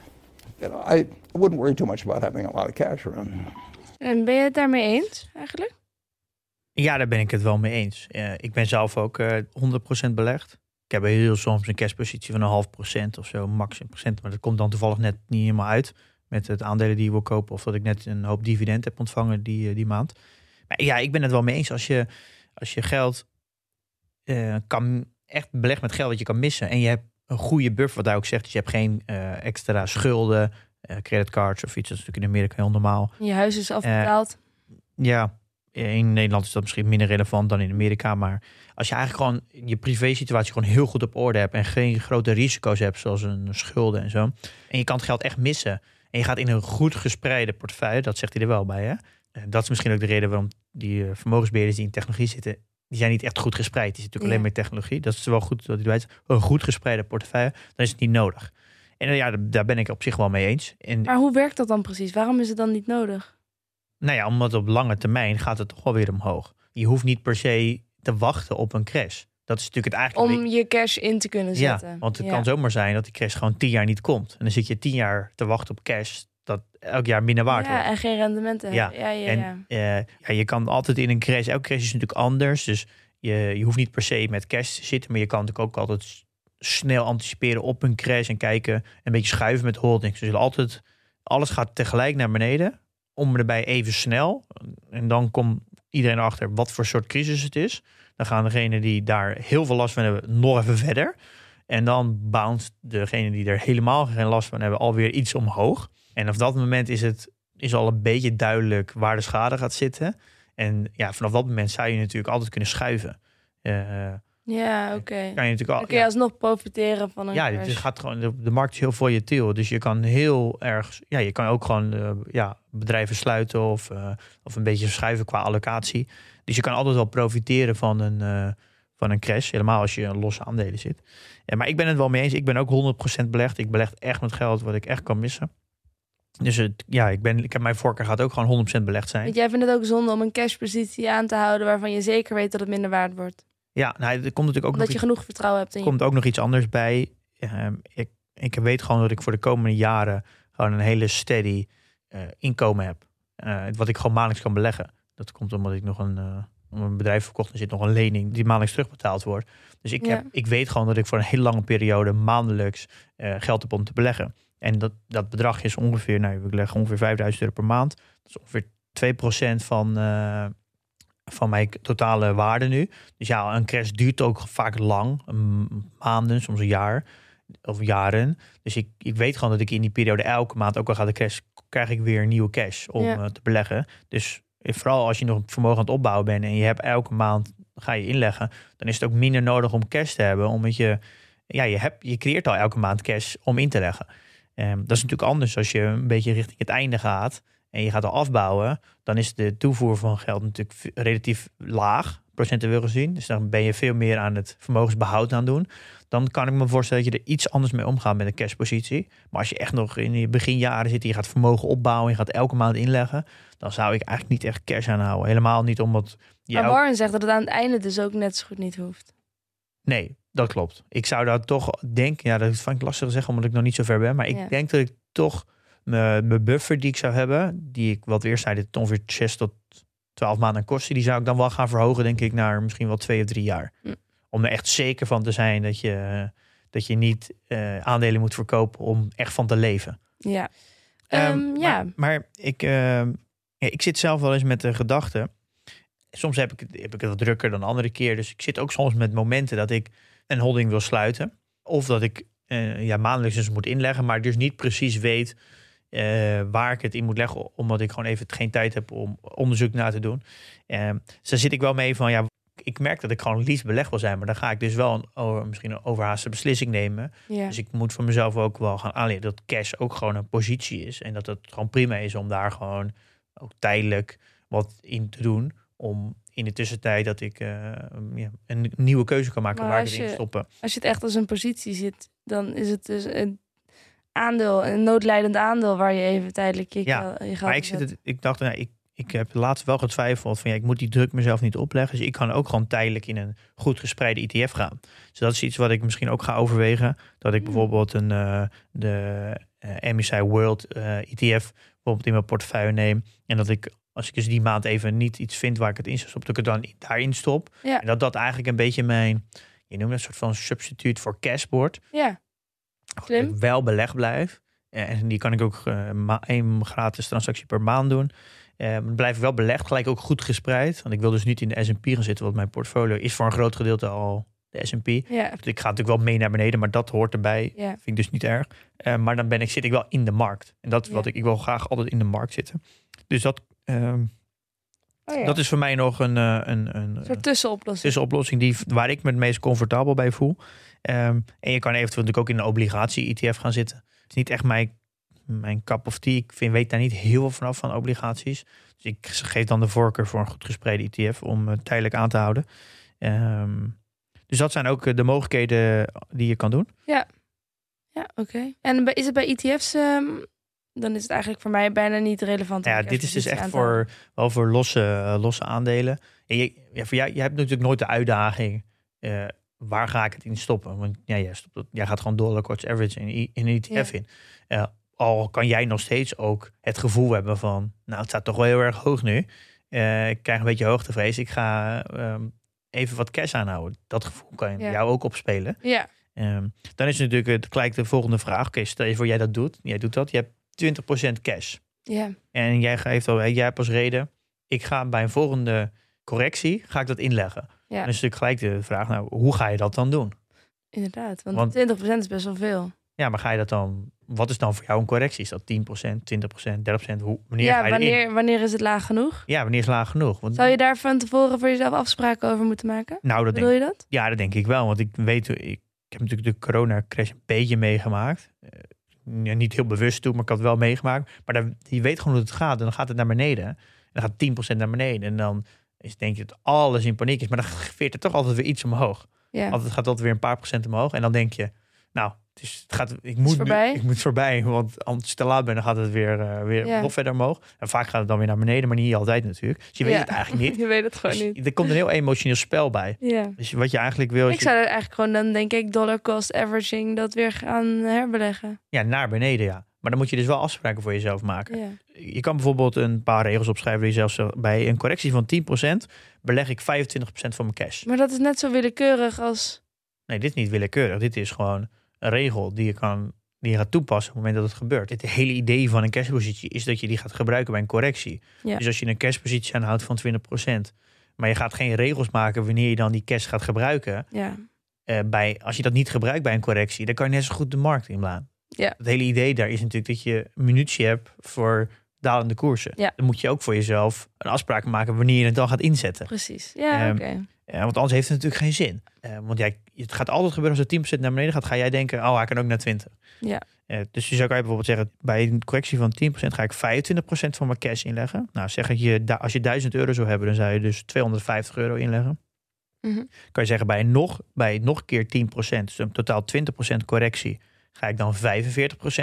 Speaker 5: you know, I wouldn't worry too much about having a lot of cash around.
Speaker 2: En ben je het daarmee eens eigenlijk?
Speaker 3: Ja, daar ben ik het wel mee eens. Eh, ik ben zelf ook eh 100% belegd. Ik heb heel soms een cashpositie van een half procent of zo, max een procent. Maar dat komt dan toevallig net niet helemaal uit met het aandelen die je wil kopen. Of dat ik net een hoop dividend heb ontvangen die, eh, die maand. Maar ja, ik ben het wel mee eens. Als je, als je geld kan, echt belegt met geld dat je kan missen. En je hebt een goede buffer, wat daar ook zegt. Dus je hebt geen extra schulden, creditcards of iets. Dat is natuurlijk in Amerika heel normaal.
Speaker 2: Je huis is afbetaald.
Speaker 3: Ja, In Nederland is dat misschien minder relevant dan in Amerika. Maar als je eigenlijk gewoon je privé-situatie gewoon heel goed op orde hebt. En geen grote risico's hebt, zoals een schulden en zo. En je kan het geld echt missen. En je gaat in een goed gespreide portefeuille, dat zegt hij er wel bij. Hè? En dat is misschien ook de reden waarom die uh, vermogensbeheerders die in technologie zitten, die zijn niet echt goed gespreid. Die zitten natuurlijk alleen maar technologie. Dat is wel goed dat hij weet. Een goed gespreide portefeuille, dan is het niet nodig. En ja, daar ben ik op zich wel mee eens. En,
Speaker 2: maar hoe werkt dat dan precies? Waarom is het dan niet nodig?
Speaker 3: Nou ja, omdat op lange termijn gaat het toch wel weer omhoog. Je hoeft niet per se te wachten op een crash. Dat is natuurlijk het eigenlijk.
Speaker 2: Om je cash in te kunnen zetten.
Speaker 3: Ja, want het kan zomaar zijn dat die cash gewoon tien jaar niet komt. En dan zit je tien jaar te wachten op cash dat elk jaar minder waard
Speaker 2: ja,
Speaker 3: wordt.
Speaker 2: en geen rendementen
Speaker 3: ja.
Speaker 2: Ja, ja,
Speaker 3: en, uh, ja, je kan altijd in een crash. Elke crash is natuurlijk anders. Dus je, je hoeft niet per se met cash te zitten. Maar je kan natuurlijk ook altijd snel anticiperen op een crash. En kijken, een beetje schuiven met holdings. Dus altijd, alles gaat tegelijk naar beneden. Om erbij even snel. En dan komt iedereen erachter wat voor soort crisis het is. Dan gaan degenen die daar heel veel last van hebben nog even verder. En dan bounce degene die er helemaal geen last van hebben alweer iets omhoog. En op dat moment is het is al een beetje duidelijk waar de schade gaat zitten. En ja, vanaf dat moment zou je natuurlijk altijd kunnen schuiven. Uh,
Speaker 2: ja, oké.
Speaker 3: Kan je natuurlijk al.
Speaker 2: Dan kun je alsnog profiteren van een.
Speaker 3: Ja, het gaat gewoon, de, de, markt is heel volatiel. Dus je kan heel erg. Ja, je kan ook gewoon uh, ja, bedrijven sluiten of, uh, of een beetje schuiven qua allocatie. Dus je kan altijd wel profiteren van een, uh, van een crash. Helemaal als je in losse aandelen zit. Ja, maar ik ben het wel mee eens. Ik ben ook 100% belegd. Ik beleg echt met geld wat ik echt kan missen. Dus het, ja, ik, ben, ik heb mijn voorkeur gaat ook gewoon 100% belegd zijn.
Speaker 2: Want jij vindt het ook zonde om een cashpositie aan te houden waarvan je zeker weet dat het minder waard wordt.
Speaker 3: Ja, nou, er komt natuurlijk ook
Speaker 2: Omdat
Speaker 3: nog
Speaker 2: je genoeg vertrouwen hebt.
Speaker 3: Er komt ook nog iets anders bij. Uh, ik, ik weet gewoon dat ik voor de komende jaren gewoon een hele steady uh, inkomen heb. Uh, wat ik gewoon maandelijks kan beleggen. Dat komt omdat ik nog een, een bedrijf verkocht en zit nog een lening die maandelijks terugbetaald wordt. Dus ik, heb, ik weet gewoon dat ik voor een hele lange periode maandelijks geld heb om te beleggen. En dat, dat bedrag is ongeveer, nou, ik leg ongeveer 5000 euro per maand. Dat is ongeveer 2% van, van mijn totale waarde nu. Dus ja, een crash duurt ook vaak lang, maanden, soms een jaar of jaren. Dus ik, ik weet gewoon dat ik in die periode elke maand, ook al gaat de crash, krijg ik weer nieuwe cash om ja. uh, te beleggen. Dus vooral als je nog vermogen aan het opbouwen bent en je hebt elke maand ga je inleggen, dan is het ook minder nodig om cash te hebben, omdat je ja, je, hebt, je creëert al elke maand cash om in te leggen. Um, dat is natuurlijk anders als je een beetje richting het einde gaat en je gaat al afbouwen. Dan is de toevoer van geld natuurlijk relatief laag, procentueel gezien. Dus dan ben je veel meer aan het vermogensbehoud aan doen. Dan kan ik me voorstellen dat je er iets anders mee omgaat met een cashpositie. Maar als je echt nog in je beginjaren zit je gaat vermogen opbouwen, je gaat elke maand inleggen, dan zou ik eigenlijk niet echt cash aanhouden. Helemaal niet omdat. Je
Speaker 2: maar Warren zegt dat het aan het einde dus ook net zo goed niet hoeft.
Speaker 3: Nee, dat klopt. Ik zou dat toch denken, ja, dat vind ik lastig te zeggen omdat ik nog niet zo ver ben. Maar ik
Speaker 2: Ja.
Speaker 3: denk dat ik toch mijn mijn buffer die ik zou hebben, die ik wat eerst zei, dit ongeveer 6 tot 12 maanden aan kosten, die zou ik dan wel gaan verhogen, denk ik, naar misschien wel twee of drie jaar.
Speaker 2: Hm.
Speaker 3: Om er echt zeker van te zijn dat je, dat je niet eh, aandelen moet verkopen om echt van te leven.
Speaker 2: Ja.
Speaker 3: Ehm,
Speaker 2: Ehm, ja.
Speaker 3: Maar, maar ik, ehm, ja, ik zit zelf wel eens met de gedachte. Soms heb ik, het- heb ik het wat drukker dan andere keer. Dus ik zit ook soms met momenten dat ik een holding wil sluiten. Of dat ik eh, ja, maandelijks dus moet inleggen, maar dus niet precies weet eh, waar ik het in moet leggen. Omdat ik gewoon even geen tijd heb om onderzoek naar te doen. Ehm, dus daar zit ik wel mee van ja. Ik merk dat ik gewoon liefst beleg wil zijn, maar dan ga ik dus wel een, over, misschien een overhaaste beslissing nemen.
Speaker 2: ja.
Speaker 3: Dus ik moet voor mezelf ook wel gaan aanleren dat cash ook gewoon een positie is. En dat het gewoon prima is om daar gewoon ook tijdelijk wat in te doen. Om in de tussentijd dat ik eh, ja, een nieuwe keuze kan maken
Speaker 2: Maar
Speaker 3: waar ik het in stoppen.
Speaker 2: Als je het echt als een positie ziet, dan is het dus een aandeel, een noodlijdend aandeel waar je even tijdelijk je,
Speaker 3: Ja,
Speaker 2: je
Speaker 3: Maar ik, zit het, ik dacht, nou, ik, ik heb laatst wel getwijfeld van ja, ik moet die druk mezelf niet opleggen. Dus ik kan ook gewoon tijdelijk in een goed gespreide ETF gaan. Dus dat is iets wat ik misschien ook ga overwegen. Dat ik
Speaker 2: Hmm.
Speaker 3: bijvoorbeeld een, eh, de eh, MSCI World eh, ETF bijvoorbeeld in mijn portefeuille neem. En dat ik, als ik dus die maand even niet iets vind waar ik het in zou stoppen, dat ik het dan daarin stop.
Speaker 2: Ja.
Speaker 3: En dat dat eigenlijk een beetje mijn, je noemt het een soort van substituut voor cash wordt.
Speaker 2: Ja, Slim.
Speaker 3: Dat ik wel beleg blijf. Eh, En die kan ik ook eh, één gratis transactie per maand doen. Eh, blijf ik wel belegd, gelijk ook goed gespreid. Want ik wil dus niet in de S&P gaan zitten, want mijn portfolio is voor een groot gedeelte al de S&P.
Speaker 2: ja,
Speaker 3: Dus ik ga natuurlijk wel mee naar beneden, maar dat hoort erbij.
Speaker 2: ja.
Speaker 3: Vind ik dus niet erg. Maar dan ben ik, zit ik wel in de markt. En dat wat ik, ik wil graag altijd in de markt zitten. Dus dat, ehm,
Speaker 2: Oh ja.
Speaker 3: Dat is voor mij nog een, een, een,
Speaker 2: een soort tussenoplossing.
Speaker 3: tussenoplossing die, waar ik me het meest comfortabel bij voel. Ehm, en je kan eventueel natuurlijk ook in een obligatie-ETF gaan zitten. Het is niet echt mijn, mijn cup of tea. Ik vind, weet daar niet heel veel vanaf van obligaties. Dus ik geef dan de voorkeur voor een goed gespreide ETF om het tijdelijk aan te houden. Ehm, dus dat zijn ook eh, de mogelijkheden die je kan doen.
Speaker 2: Ja, oké. En is het bij ETF's, ehm, dan is het eigenlijk voor mij bijna niet relevant.
Speaker 3: Ja, dit is dus echt voor, wel voor losse, eh, losse aandelen. En je, ja, voor jou, je hebt natuurlijk nooit de uitdaging. Waar ga ik het in stoppen? Want ja, jij, stopt het, jij gaat gewoon dollar cost average in, in een ETF
Speaker 2: Ja.
Speaker 3: in. Eh, al kan jij nog steeds ook het gevoel hebben van... nou, het staat toch wel heel erg hoog nu. Eh, ik krijg een beetje hoogtevrees. Ik ga ehm, even wat cash aanhouden. Dat gevoel kan
Speaker 2: Ja.
Speaker 3: jou ook opspelen.
Speaker 2: Ja,
Speaker 3: Ehm, dan is natuurlijk het, gelijk de volgende vraag. Oké, stel je voor jij dat doet. Jij doet dat. Je hebt 20% cash.
Speaker 2: ja,
Speaker 3: En jij geeft al, jij hebt als reden, ik ga bij een volgende correctie, ga ik dat inleggen.
Speaker 2: Ja.
Speaker 3: Dan is natuurlijk gelijk de vraag, nou, hoe ga je dat dan doen?
Speaker 2: inderdaad. Want,
Speaker 3: Want-
Speaker 2: 20% is best wel veel.
Speaker 3: Ja, maar ga je dat dan, wat is dan voor jou een correctie? Is dat 10%, 20%, 30%? Hoe, wanneer
Speaker 2: Ja,
Speaker 3: ga je
Speaker 2: wanneer, wanneer is het laag genoeg?
Speaker 3: Ja, wanneer is laag genoeg? Want,
Speaker 2: Zou je daar van tevoren voor jezelf afspraken over moeten maken?
Speaker 3: nou, dat denk,
Speaker 2: Bedoel je dat?
Speaker 3: ja, dat denk ik wel. Want ik weet, ik, heb natuurlijk de corona-crash een beetje meegemaakt. Eh, niet heel bewust toe, maar ik had het wel meegemaakt. Maar daar, je weet gewoon hoe het gaat. En dan gaat het naar beneden. En dan gaat 10% naar beneden. En dan is, denk je dat alles in paniek is. Maar dan veert er toch altijd weer iets omhoog.
Speaker 2: Ja.
Speaker 3: Altijd gaat dat weer een paar procent omhoog. En dan denk je, nou, het, is, het gaat, ik, moet nu,
Speaker 2: voorbij.
Speaker 3: ik moet voorbij. Want als ik te laat ben, dan gaat het weer, eh, weer
Speaker 2: Ja.
Speaker 3: nog verder omhoog. En vaak gaat het dan weer naar beneden, maar niet altijd natuurlijk. Dus je weet
Speaker 2: Ja.
Speaker 3: het eigenlijk niet.
Speaker 2: je weet het gewoon
Speaker 3: Dus
Speaker 2: niet.
Speaker 3: er komt een heel emotioneel spel bij.
Speaker 2: Ja.
Speaker 3: Dus wat je eigenlijk wil,
Speaker 2: Ik
Speaker 3: je-
Speaker 2: zou er eigenlijk gewoon dan denk ik dollar cost averaging dat weer gaan herbeleggen.
Speaker 3: ja, naar beneden, ja. Maar dan moet je dus wel afspraken voor jezelf maken.
Speaker 2: Ja.
Speaker 3: Je kan bijvoorbeeld een paar regels opschrijven. Die je zelfs bij een correctie van 10% beleg ik 25% van mijn cash.
Speaker 2: Maar dat is net zo willekeurig als...
Speaker 3: Nee, dit is niet willekeurig. Dit is gewoon een regel die je, kan, die je gaat toepassen op het moment dat het gebeurt. Het hele idee van een cashpositie is dat je die gaat gebruiken bij een correctie.
Speaker 2: Ja.
Speaker 3: Dus als je een cashpositie aanhoudt van 20%, maar je gaat geen regels maken wanneer je dan die cash gaat gebruiken.
Speaker 2: Ja,
Speaker 3: eh, bij, als je dat niet gebruikt bij een correctie, dan kan je net zo goed de markt inblaan.
Speaker 2: Ja.
Speaker 3: Het hele idee daar is natuurlijk dat je een minuutje hebt voor dalende koersen.
Speaker 2: Ja.
Speaker 3: Dan moet je ook voor jezelf een afspraak maken wanneer je het dan gaat inzetten.
Speaker 2: precies. Ja,
Speaker 3: Ehm,
Speaker 2: oké.
Speaker 3: Eh, want anders heeft het natuurlijk geen zin. Eh, want jij, het gaat altijd gebeuren als het 10% naar beneden gaat, ga jij denken, oh hij kan ook naar 20.
Speaker 2: Ja.
Speaker 3: Eh, dus je zou kan je bijvoorbeeld zeggen, bij een correctie van 10% ga ik 25% van mijn cash inleggen. Nou zeg ik je, als je 1000 euro zou hebben, dan zou je dus 250 euro inleggen.
Speaker 2: Mhm.
Speaker 3: Kan je zeggen, bij nog, bij nog een keer 10%, dus een totaal 20% correctie, ga ik dan 45%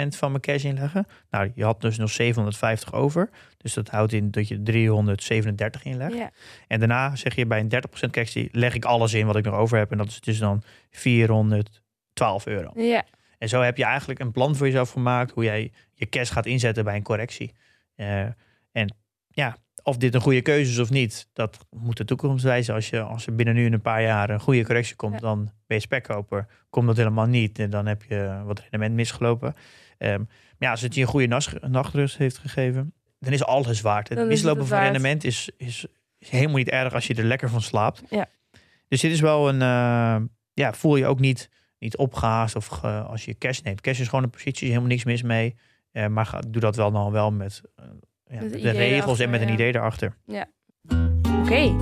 Speaker 3: van mijn cash inleggen. Nou, je had dus nog 750 over. Dus dat houdt in dat je 337 inlegt.
Speaker 2: Ja.
Speaker 3: En daarna zeg je bij een 30% correctie leg ik alles in wat ik nog over heb. En dat is dus dan 412 euro.
Speaker 2: ja,
Speaker 3: En zo heb je eigenlijk een plan voor jezelf gemaakt hoe jij je cash gaat inzetten bij een correctie. Eh, en ja, of dit een goede keuze is of niet, dat moet de toekomst wijzen. Als, je, als er binnen nu in een paar jaar een goede correctie komt,
Speaker 2: Ja.
Speaker 3: dan ben je spekkoper. Komt dat helemaal niet en dan heb je wat rendement misgelopen. Ehm, maar ja, als het je een goede nachtrust heeft gegeven, dan is alles waard. Het
Speaker 2: Dan
Speaker 3: mislopen
Speaker 2: het
Speaker 3: van
Speaker 2: waard.
Speaker 3: rendement is, is, is helemaal niet erg als je er lekker van slaapt.
Speaker 2: Ja.
Speaker 3: Dus dit is wel een, eh, ja, voel je ook niet, niet opgehaast of ge- als je cash neemt. Cash is gewoon een positie, is helemaal niks mis mee. Eh, maar ga, doe dat wel dan wel met, eh, ja,
Speaker 2: Met
Speaker 3: de regels
Speaker 2: erachter,
Speaker 3: en met een
Speaker 2: ja.
Speaker 3: idee erachter.
Speaker 2: oké.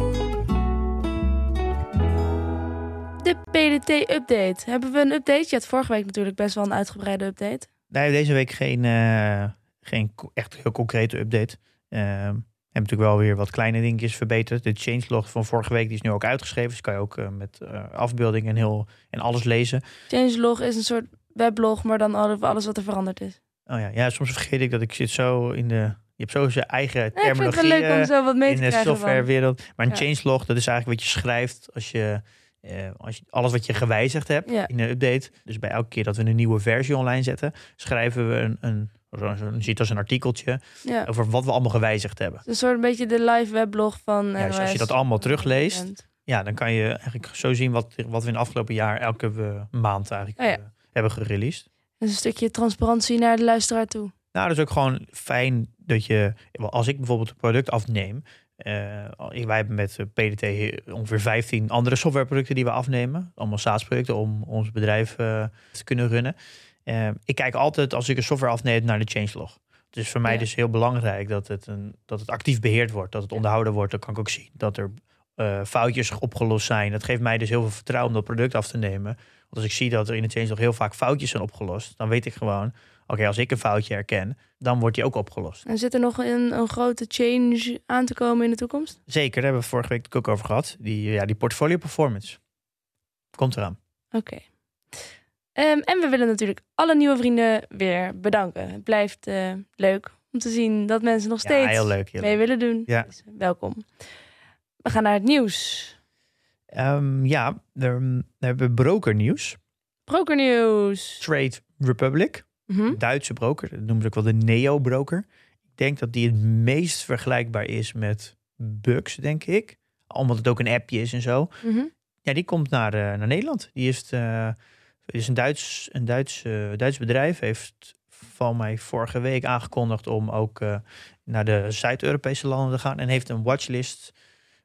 Speaker 2: De PDT-update. Hebben we een update? Je had vorige week natuurlijk best wel een uitgebreide update.
Speaker 3: Nee, deze week geen, eh, geen echt heel concrete update. Eh, we hebben natuurlijk wel weer wat kleine dingetjes verbeterd. De changelog van vorige week die is nu ook uitgeschreven. Dus kan je ook eh, met eh, afbeeldingen en, heel, en alles lezen.
Speaker 2: Changelog is een soort weblog, maar dan alle- alles wat er veranderd is.
Speaker 3: Oh ja, ja, soms vergeet ik dat ik zit zo in de... Je hebt zo zijn eigen
Speaker 2: Ja,
Speaker 3: terminologie
Speaker 2: wel leuk om
Speaker 3: eh,
Speaker 2: zo wat mee
Speaker 3: in
Speaker 2: te
Speaker 3: de softwarewereld. Maar een
Speaker 2: Ja.
Speaker 3: changelog, dat is eigenlijk wat je schrijft als je, eh, als je alles wat je gewijzigd hebt
Speaker 2: Ja.
Speaker 3: in een update. Dus bij elke keer dat we een nieuwe versie online zetten, schrijven we een, een, je ziet als een artikeltje
Speaker 2: Ja.
Speaker 3: over wat we allemaal gewijzigd hebben.
Speaker 2: Een soort beetje de live weblog van
Speaker 3: Ja, dus als je dat allemaal terugleest, ja, dan kan je eigenlijk zo zien wat, wat we in het afgelopen jaar elke eh, maand eigenlijk
Speaker 2: Oh ja.
Speaker 3: eh, hebben gereleased.
Speaker 2: Dat is een stukje transparantie naar de luisteraar toe.
Speaker 3: Nou, dat is ook gewoon fijn dat je, als ik bijvoorbeeld een product afneem, eh, wij hebben met eh, PDT ongeveer 15 andere softwareproducten die we afnemen, allemaal SaaS-producten om ons bedrijf eh, te kunnen runnen. Ik kijk altijd als ik een software afneem naar de changelog. Het is voor mij
Speaker 2: Ja.
Speaker 3: dus heel belangrijk dat het, een, dat het actief beheerd wordt, dat het onderhouden wordt. Dan kan ik ook zien dat er foutjes opgelost zijn. Dat geeft mij dus heel veel vertrouwen om dat product af te nemen. Want als ik zie dat er in de change nog heel vaak foutjes zijn opgelost, dan weet ik gewoon, oké, als ik een foutje herken, dan wordt die ook opgelost.
Speaker 2: En zit er nog een, een grote change aan te komen in de toekomst?
Speaker 3: Zeker, daar hebben we vorige week ook over gehad. Die, ja, die portfolio performance. Komt eraan.
Speaker 2: Oké. Ehm, en we willen natuurlijk alle nieuwe vrienden weer bedanken. Het blijft eh, leuk om te zien dat mensen nog
Speaker 3: Ja,
Speaker 2: steeds
Speaker 3: heel leuk. Heel
Speaker 2: mee
Speaker 3: leuk.
Speaker 2: willen doen.
Speaker 3: Ja.
Speaker 2: Dus welkom. We gaan naar het nieuws.
Speaker 3: Ehm, ja, we hebben brokernieuws.
Speaker 2: Brokernieuws.
Speaker 3: Trade Republic.
Speaker 2: Mhm.
Speaker 3: Duitse broker. Dat noemen ze ook wel de Neo-broker. Ik denk dat die het meest vergelijkbaar is met Bux, denk ik. Omdat het ook een appje is en zo.
Speaker 2: Mhm.
Speaker 3: Ja, die komt naar, eh, naar Nederland. Die is, eh, is een Duits, een Duits, Duits bedrijf. Heeft van mij vorige week aangekondigd om ook eh, naar de Zuid-Europese landen te gaan. En heeft een watchlist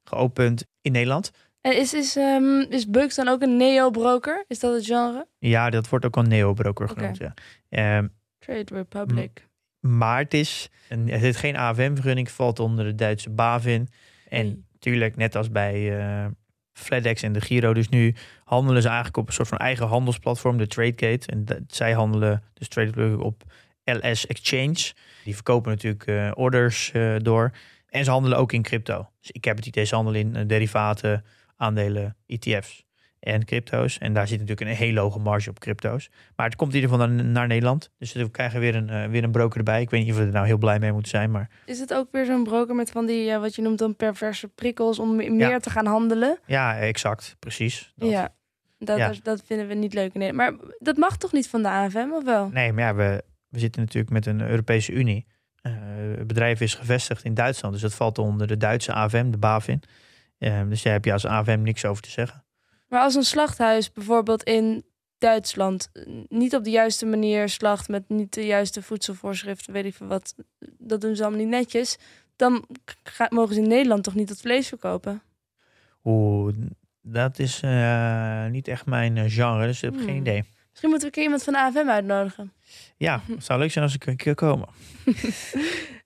Speaker 3: geopend in Nederland.
Speaker 2: En is, is, ehm, is Bugs dan ook een neo-broker? Is dat het genre?
Speaker 3: Ja, dat wordt ook al Neo-broker genoemd. Ja. Ehm,
Speaker 2: Trade Republic.
Speaker 3: Maar het is, een, het geen AFM-vergunning, valt onder de Duitse BaFin. En
Speaker 2: Oei.
Speaker 3: natuurlijk, net als bij eh FedEx en de Giro, dus nu handelen ze eigenlijk op een soort van eigen handelsplatform, de TradeGate. En dat- zij handelen dus Trade Republic op LS Exchange. Die verkopen natuurlijk eh, orders eh, door. En ze handelen ook in crypto. Dus ik heb het idee, ze handelen in derivaten, aandelen, ETF's en crypto's. En daar zit natuurlijk een hele hoge marge op crypto's. Maar het komt in ieder geval naar, naar Nederland. Dus we krijgen weer een, eh, weer een broker erbij. Ik weet niet of we er nou heel blij mee moeten zijn. Maar
Speaker 2: Is het ook weer zo'n broker met van die, ja, wat je noemt dan perverse prikkels om me- meer te gaan handelen?
Speaker 3: ja, exact. Precies. Dat.
Speaker 2: Ja. Dat,
Speaker 3: Ja.
Speaker 2: dat- dat vinden we niet leuk. Nee. Maar dat mag toch niet van de AFM, of wel?
Speaker 3: Nee, maar ja, we, we zitten natuurlijk met een Europese Unie. Eh, het bedrijf is gevestigd in Duitsland. Dus dat valt onder de Duitse AFM, de BaFin. Eh, dus daar heb je als AFM niks over te zeggen.
Speaker 2: Maar als een slachthuis bijvoorbeeld in Duitsland eh, niet op de juiste manier slacht met niet de juiste voedselvoorschriften, weet ik veel wat, dat doen ze allemaal niet netjes, dan mogen ze in Nederland toch niet dat vlees verkopen?
Speaker 3: Oeh, dat is eh, niet echt mijn eh, genre. Dus ik heb geen
Speaker 2: Hmm.
Speaker 3: idee.
Speaker 2: Misschien moeten we een keer iemand van de AFM uitnodigen.
Speaker 3: Ja, het zou leuk zijn als ik een keer komen.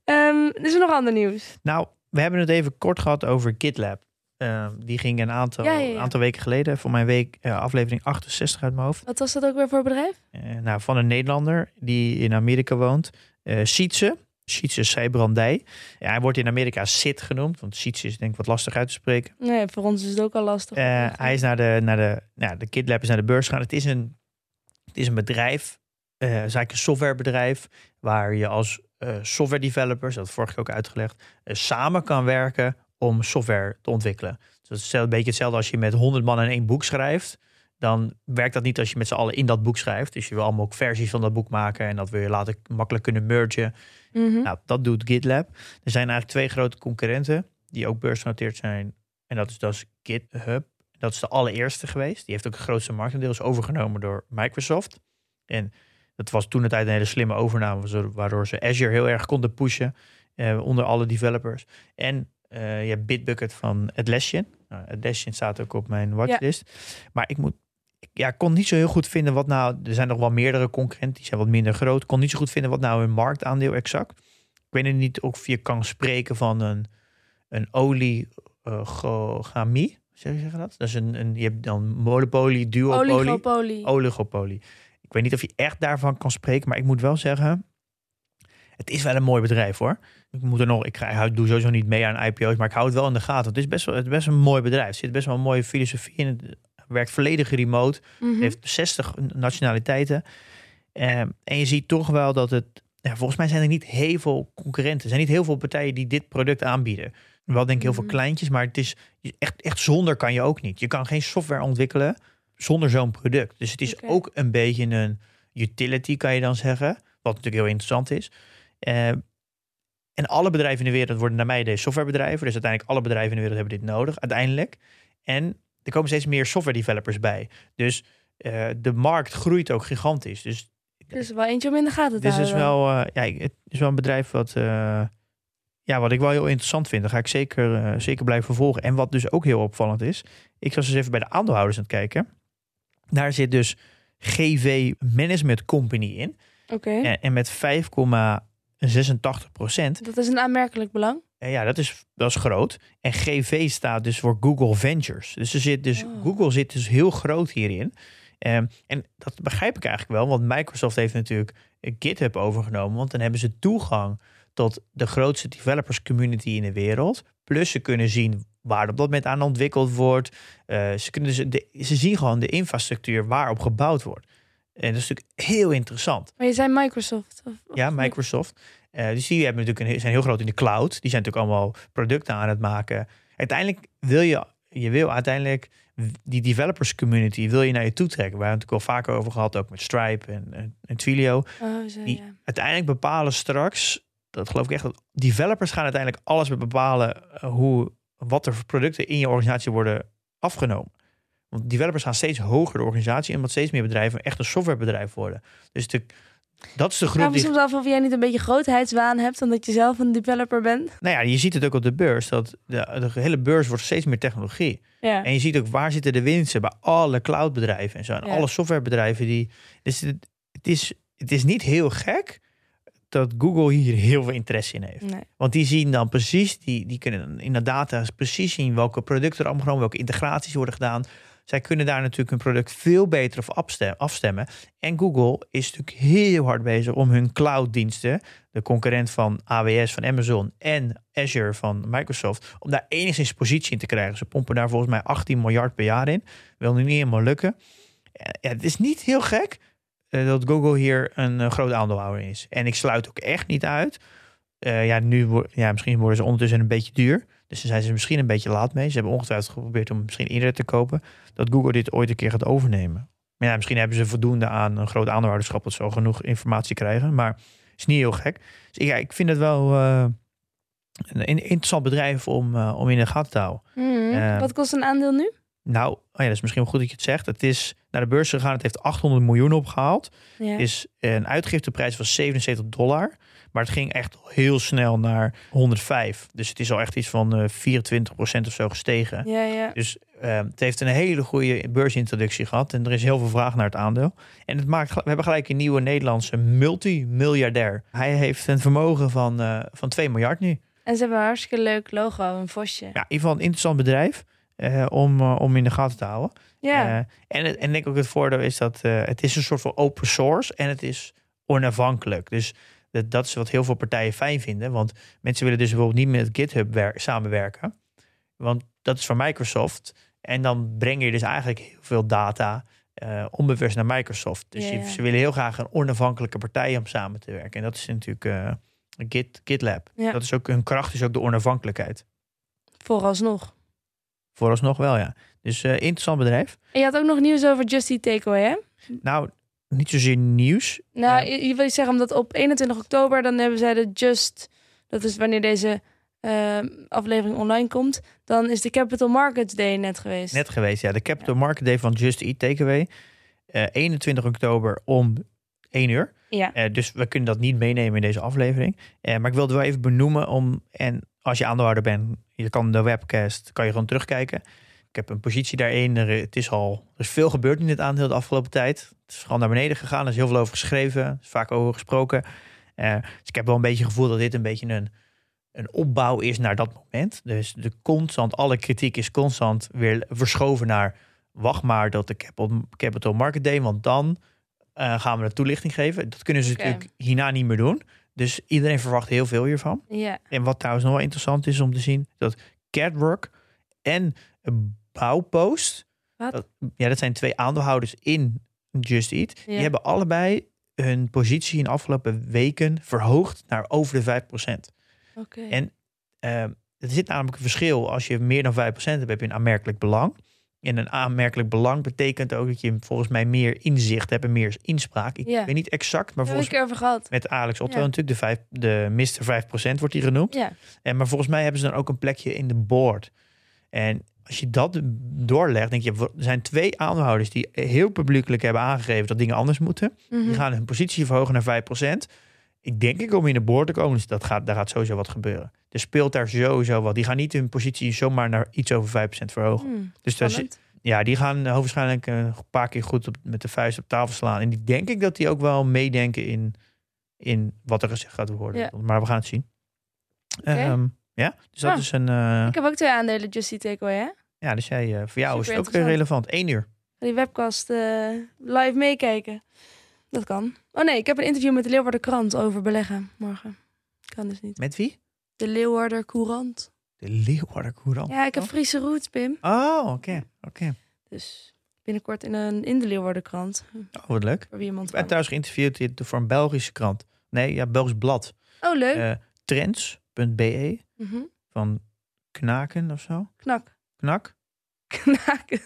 Speaker 2: Ehm, is er nog ander nieuws?
Speaker 3: Nou, we hebben het even kort gehad over GitLab. Eh, die ging een aantal,
Speaker 2: Ja, ja, ja.
Speaker 3: aantal weken geleden, voor mijn week, eh, aflevering 68 uit mijn hoofd.
Speaker 2: Wat was dat ook weer voor bedrijf?
Speaker 3: Eh, nou, van een Nederlander die in Amerika woont. eh Sietse. Sietse Seibrandij. Ja, hij wordt in Amerika Sit genoemd. Want Sietse is denk ik wat lastig uit te spreken.
Speaker 2: Nee, voor ons is het ook al lastig.
Speaker 3: Hij is naar de, naar de, nou, de KitLab is naar de beurs gegaan. Het is een, het is een bedrijf, eigenlijk een softwarebedrijf, waar je als eh, software developers, dat vorige keer ook uitgelegd, samen kan werken om software te ontwikkelen. Dus dat is een beetje hetzelfde als je met 100 man in één boek schrijft. Dan werkt dat niet als je met z'n allen in dat boek schrijft. Dus je wil allemaal ook versies van dat boek maken en dat wil je later makkelijk kunnen mergen.
Speaker 2: Mhm.
Speaker 3: Nou, dat doet GitLab. Er zijn eigenlijk twee grote concurrenten die ook beursgenoteerd zijn. En dat is dus GitHub. Dat is de allereerste geweest. Die heeft ook het grootste marktaandeel. Is overgenomen door Microsoft. En dat was toen het tijd een hele slimme overname. Waardoor ze Azure heel erg konden pushen. eh, onder alle developers. En eh, je hebt Bitbucket van Atlassian. Nou, Atlassian staat ook op mijn watchlist. Maar ik moet ja, kon niet zo heel goed vinden wat nou. Er zijn nog wel meerdere concurrenten, die zijn wat minder groot. Ik kon niet zo goed vinden wat nou hun marktaandeel exact. Ik weet niet of je kan spreken van een, een oligogamie. Zeg je dat? Dat is een, een je hebt dan monopolie, duopolie,
Speaker 2: Oligopolie.
Speaker 3: oligopolie. Ik weet niet of je echt daarvan kan spreken, maar ik moet wel zeggen, het is wel een mooi bedrijf hoor. Ik moet er nog, ik, ga, ik doe sowieso niet mee aan IPO's, maar ik hou het wel in de gaten. Het is best wel, het is best een mooi bedrijf. Er zit best wel een mooie filosofie in. Het werkt volledig remote.
Speaker 2: Mhm.
Speaker 3: Heeft 60 nationaliteiten. Ehm, en je ziet toch wel dat het. Ja, volgens mij zijn er niet heel veel concurrenten. Er zijn niet heel veel partijen die dit product aanbieden. Wel denk ik heel veel
Speaker 2: Mhm.
Speaker 3: kleintjes, maar het is echt, echt zonder kan je ook niet. Je kan geen software ontwikkelen zonder zo'n product. Dus het is ook een beetje een utility, kan je dan zeggen. Wat natuurlijk heel interessant is. Ehm, en alle bedrijven in de wereld worden naar mij deze softwarebedrijven. Dus uiteindelijk alle bedrijven in de wereld hebben dit nodig, uiteindelijk. En er komen steeds meer software developers bij. Dus eh, de markt groeit ook gigantisch. Dus
Speaker 2: Er is wel eentje om in de gaten te
Speaker 3: dit is
Speaker 2: houden.
Speaker 3: wel, eh, ja, het is wel een bedrijf wat, eh, ja, wat ik wel heel interessant vind. Daar ga ik zeker, zeker blijven vervolgen. En wat dus ook heel opvallend is. Ik was dus even bij de aandeelhouders aan het kijken. Daar zit dus GV Management Company in.
Speaker 2: Oké.
Speaker 3: En, en met een 86 procent.
Speaker 2: Dat is een aanmerkelijk belang.
Speaker 3: En ja, dat is, dat is groot. En GV staat dus voor Google Ventures. Dus, er zit dus
Speaker 2: Oh.
Speaker 3: Google zit dus heel groot hierin. Ehm, en dat begrijp ik eigenlijk wel, want Microsoft heeft natuurlijk GitHub overgenomen. Want dan hebben ze toegang tot de grootste developers community in de wereld. Plus ze kunnen zien waar op dat moment aan ontwikkeld wordt. Eh, ze, kunnen dus de, ze zien gewoon de infrastructuur waarop gebouwd wordt. En dat is natuurlijk heel interessant.
Speaker 2: Maar je zei Microsoft. Of, of
Speaker 3: Ja? Microsoft. Eh, dus die hebben natuurlijk een, zijn heel groot in de cloud. Die zijn natuurlijk allemaal producten aan het maken. Uiteindelijk wil je, je wil uiteindelijk die developers community wil je naar je toe trekken. We hebben het natuurlijk al vaker over gehad, ook met Stripe en, en, en Twilio.
Speaker 2: Oh, zo,
Speaker 3: Die
Speaker 2: ja.
Speaker 3: uiteindelijk bepalen straks, dat geloof ik echt, dat developers gaan uiteindelijk alles bepalen eh, hoe, wat er voor producten in je organisatie worden afgenomen. Want developers gaan steeds hoger de organisatie in, omdat steeds meer bedrijven echt een softwarebedrijf worden. Dus de, dat is de
Speaker 2: Ik
Speaker 3: groep
Speaker 2: vraag me soms af of jij niet een beetje grootheidswaan hebt, omdat je zelf een developer bent.
Speaker 3: Nou ja, je ziet het ook op de beurs. Dat de, de hele beurs wordt steeds meer technologie.
Speaker 2: Ja.
Speaker 3: En je ziet ook waar zitten de winsten bij alle cloudbedrijven en zo. En
Speaker 2: Ja.
Speaker 3: alle softwarebedrijven die. Dus het, het, is, het is niet heel gek dat Google hier heel veel interesse in heeft.
Speaker 2: Nee.
Speaker 3: Want die zien dan precies, die, die kunnen in de data precies zien welke producten er allemaal genomen, welke integraties worden gedaan. Zij kunnen daar natuurlijk hun product veel beter op afstem- afstemmen. En Google is natuurlijk heel hard bezig om hun clouddiensten, de concurrent van AWS van Amazon en Azure van Microsoft, om daar enigszins positie in te krijgen. Ze pompen daar volgens mij 18 miljard per jaar in. Wil nu niet helemaal lukken. Ja, het is niet heel gek eh, dat Google hier een eh, groot aandeelhouder is. En ik sluit ook echt niet uit. eh, ja, nu ja, misschien worden ze ondertussen een beetje duur. Dus daar zijn ze misschien een beetje laat mee. Ze hebben ongetwijfeld geprobeerd om misschien eerder te kopen. Dat Google dit ooit een keer gaat overnemen. Maar ja, misschien hebben ze voldoende aan een groot aandeelhouderschap. Dat ze al genoeg informatie krijgen. Maar is niet heel gek. Dus ja, ik vind het wel eh, een, interessant bedrijf om, eh, om in de gaten te houden.
Speaker 2: Hmm.
Speaker 3: Eh,
Speaker 2: Wat kost een aandeel nu?
Speaker 3: Nou, oh ja, dat is misschien wel goed dat je het zegt. Het is naar de beurs gegaan. Het heeft 800 miljoen opgehaald.
Speaker 2: Ja.
Speaker 3: is een uitgifteprijs van 77 dollar. Maar het ging echt heel snel naar 105. Dus het is al echt iets van eh 24% of zo gestegen.
Speaker 2: ja, ja.
Speaker 3: Dus eh, het heeft een hele goede beursintroductie gehad. En er is heel veel vraag naar het aandeel. En het maakt, we hebben gelijk een nieuwe Nederlandse multimiljardair. Hij heeft een vermogen van, eh, van 2 miljard nu.
Speaker 2: En ze hebben een hartstikke leuk logo, een vosje.
Speaker 3: Ja, in ieder geval een interessant bedrijf. eh, om, eh, om in de gaten te houden.
Speaker 2: Ja.
Speaker 3: Eh, en, het, en ik denk ook het voordeel is dat eh, het is een soort van open source en het is onafhankelijk. Dus dat, dat is wat heel veel partijen fijn vinden. Want mensen willen dus bijvoorbeeld niet met GitHub wer- samenwerken. Want dat is van Microsoft. En dan breng je dus eigenlijk heel veel data eh, onbewust naar Microsoft. Dus je- ze willen heel graag een onafhankelijke partij om samen te werken. En dat is natuurlijk eh, Git, GitLab.
Speaker 2: Ja.
Speaker 3: Dat is ook hun kracht, is ook de onafhankelijkheid.
Speaker 2: Vooralsnog.
Speaker 3: Vooralsnog wel, ja. Dus eh, interessant bedrijf.
Speaker 2: En je had ook nog nieuws over Just Eat Takeaway, hè?
Speaker 3: Nou, niet zozeer nieuws.
Speaker 2: Nou,
Speaker 3: Ja.
Speaker 2: je, je wil zeggen, omdat op 21 oktober, dan hebben zij de Just... Dat is wanneer deze eh, aflevering online komt. Dan is de Capital Markets Day net geweest.
Speaker 3: Net geweest, ja. De Capital Market Day van Just Eat Takeaway. Eh 21 oktober om 1 uur.
Speaker 2: Ja.
Speaker 3: Eh, dus we kunnen dat niet meenemen in deze aflevering. Eh, maar ik wilde wel even benoemen om... En als je aandeelhouder bent, je kan de webcast, kan je gewoon terugkijken. Ik heb een positie daarin. Er, het is al, er is veel gebeurd in dit aandeel de afgelopen tijd. Het is gewoon naar beneden gegaan. Er is heel veel over geschreven. Er is vaak over gesproken. Eh, dus ik heb wel een beetje het gevoel dat dit een beetje een, een opbouw is naar dat moment. Dus de constant, alle kritiek is constant weer verschoven naar... wacht maar dat de Capital, Capital Market Day, want dan eh, gaan we een toelichting geven. Dat kunnen ze natuurlijk hierna niet meer doen. Dus iedereen verwacht heel veel hiervan.
Speaker 2: Ja.
Speaker 3: En wat trouwens nog wel interessant is om te zien, dat Catwork en Bouwpost,
Speaker 2: Wat?
Speaker 3: ja, dat zijn twee aandeelhouders in Just Eat, die hebben allebei hun positie in de afgelopen weken verhoogd naar over de 5%.
Speaker 2: Oké.
Speaker 3: En eh, er zit namelijk een verschil. Als je meer dan 5% hebt, heb je een aanmerkelijk belang. En een aanmerkelijk belang betekent ook dat je volgens mij meer inzicht hebt en meer inspraak. Ik
Speaker 2: Ja.
Speaker 3: weet niet exact, maar volgens
Speaker 2: erover gehad.
Speaker 3: met Alex Otto
Speaker 2: Ja.
Speaker 3: natuurlijk, de, vijf, de Mr. 5% wordt die genoemd.
Speaker 2: Ja.
Speaker 3: En, maar volgens mij hebben ze dan ook een plekje in de board. En als je dat doorlegt, denk je, er zijn twee aandeelhouders die heel publiekelijk hebben aangegeven dat dingen anders moeten.
Speaker 2: Mhm.
Speaker 3: Die gaan hun positie verhogen naar 5%. Ik denk ik om in de board te komen, dus dat gaat, daar gaat sowieso wat gebeuren. Er speelt daar sowieso wat. Die gaan niet hun positie zomaar naar iets over 5% verhogen.
Speaker 2: Hmm,
Speaker 3: Dus daar zit,
Speaker 2: spannend.
Speaker 3: ja, die gaan eh, hoogstwaarschijnlijk eh, een paar keer goed op, met de vuist op tafel slaan. En die denk ik dat die ook wel meedenken in in wat er gezegd gaat worden.
Speaker 2: Ja.
Speaker 3: Maar we gaan het zien. Ja, dus dat is een... eh,
Speaker 2: Ik heb ook twee aandelen Just Eat Takeaway, hè?
Speaker 3: ja, dus jij, eh, voor jou is het ook
Speaker 2: interessant.
Speaker 3: relevant. Eén uur.
Speaker 2: Die webcast eh, live meekijken. Dat kan. Oh nee, ik heb een interview met de Leeuwarder Krant over beleggen morgen. Kan dus niet.
Speaker 3: Met wie?
Speaker 2: De Leeuwarder Courant.
Speaker 3: De Leeuwarder Courant.
Speaker 2: Ja, ik heb Friese roots, Pim.
Speaker 3: Oh, oké. oké.
Speaker 2: Dus binnenkort in, een, in de Leeuwarder Krant.
Speaker 3: Oh, wat leuk.
Speaker 2: Voor wie iemand
Speaker 3: Ik ben trouwens geïnterviewd voor een Belgische krant. Nee, ja, Belgisch blad.
Speaker 2: Oh, leuk.
Speaker 3: Trends.be
Speaker 2: Mhm.
Speaker 3: van Knaken of zo.
Speaker 2: Knak.
Speaker 3: Knak?
Speaker 2: Knaken.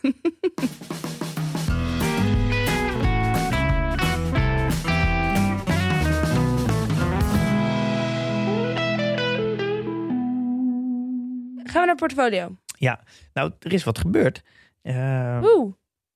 Speaker 2: Gaan we naar portfolio.
Speaker 3: Nou, er is wat gebeurd. Eh,
Speaker 2: Oeh.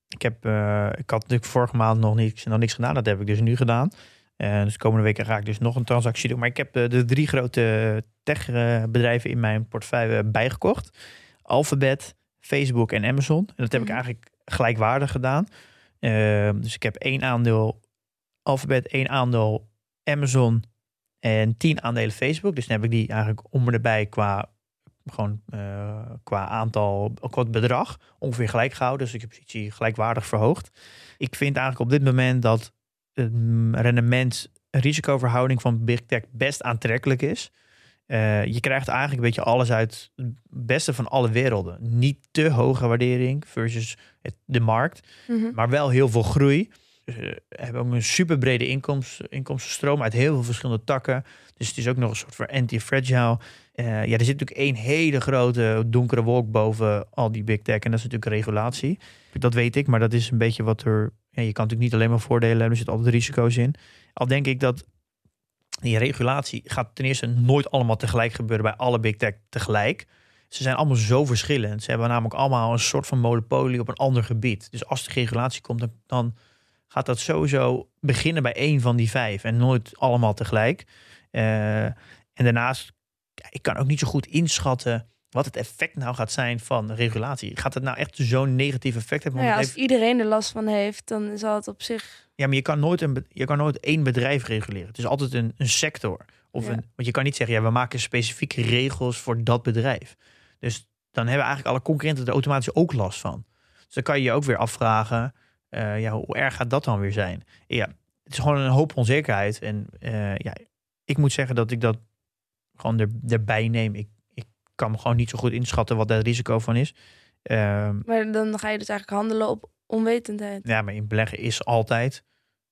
Speaker 3: ik, heb, eh, ik had natuurlijk vorige maand nog niks, nog niks gedaan. Dat heb ik dus nu gedaan. Eh, dus de komende weken ga ik dus nog een transactie doen. Maar ik heb eh, de drie grote techbedrijven in mijn portefeuille bijgekocht. Alphabet, Facebook en Amazon. En dat heb ik
Speaker 2: Mhm.
Speaker 3: eigenlijk gelijkwaardig gedaan. Eh, dus ik heb één aandeel Alphabet, één aandeel Amazon en tien aandelen Facebook. Dus dan heb ik die eigenlijk om erbij qua, gewoon, eh, qua aantal, qua bedrag ongeveer gelijk gehouden. Dus ik heb de positie gelijkwaardig verhoogd. Ik vind eigenlijk op dit moment dat het mm, rendement risicoverhouding van Big Tech best aantrekkelijk is. Eh, je krijgt eigenlijk een beetje alles uit het beste van alle werelden. Niet te hoge waardering versus het, de markt,
Speaker 2: Mhm.
Speaker 3: maar wel heel veel groei. Dus, eh, hebben ook een super brede inkomst, inkomstenstroom uit heel veel verschillende takken. Dus het is ook nog een soort van anti-fragile. Eh, ja, er zit natuurlijk één hele grote donkere wolk boven al die big tech. En dat is natuurlijk regulatie. Dat weet ik, maar dat is een beetje wat er... Ja, je kan natuurlijk niet alleen maar voordelen hebben. Er zitten altijd risico's in. Al denk ik dat die regulatie gaat ten eerste nooit allemaal tegelijk gebeuren bij alle big tech tegelijk. Ze zijn allemaal zo verschillend. Ze hebben namelijk allemaal een soort van monopolie op een ander gebied. Dus als de regulatie komt, dan, dan gaat dat sowieso beginnen bij één van die vijf en nooit allemaal tegelijk. Eh, en daarnaast, ik kan ook niet zo goed inschatten wat het effect nou gaat zijn van regulatie. Gaat het nou echt zo'n negatief effect hebben?
Speaker 2: Nou ja, als iedereen er last van heeft, dan zal het op zich...
Speaker 3: ja, maar je kan nooit, een, je kan nooit één bedrijf reguleren. Het is altijd een, een sector. Of
Speaker 2: Ja.
Speaker 3: een, want je kan niet zeggen, ja, we maken specifieke regels voor dat bedrijf. Dus dan hebben eigenlijk alle concurrenten er automatisch ook last van. Dus dan kan je je ook weer afvragen, eh, ja, hoe erg gaat dat dan weer zijn? Ja, het is gewoon een hoop onzekerheid. En eh, ja, ik moet zeggen dat ik dat gewoon er, erbij neem. Ik kan me gewoon niet zo goed inschatten wat daar het risico van is. Ehm,
Speaker 2: Maar dan ga je dus eigenlijk handelen op onwetendheid.
Speaker 3: ja, maar in beleggen is altijd.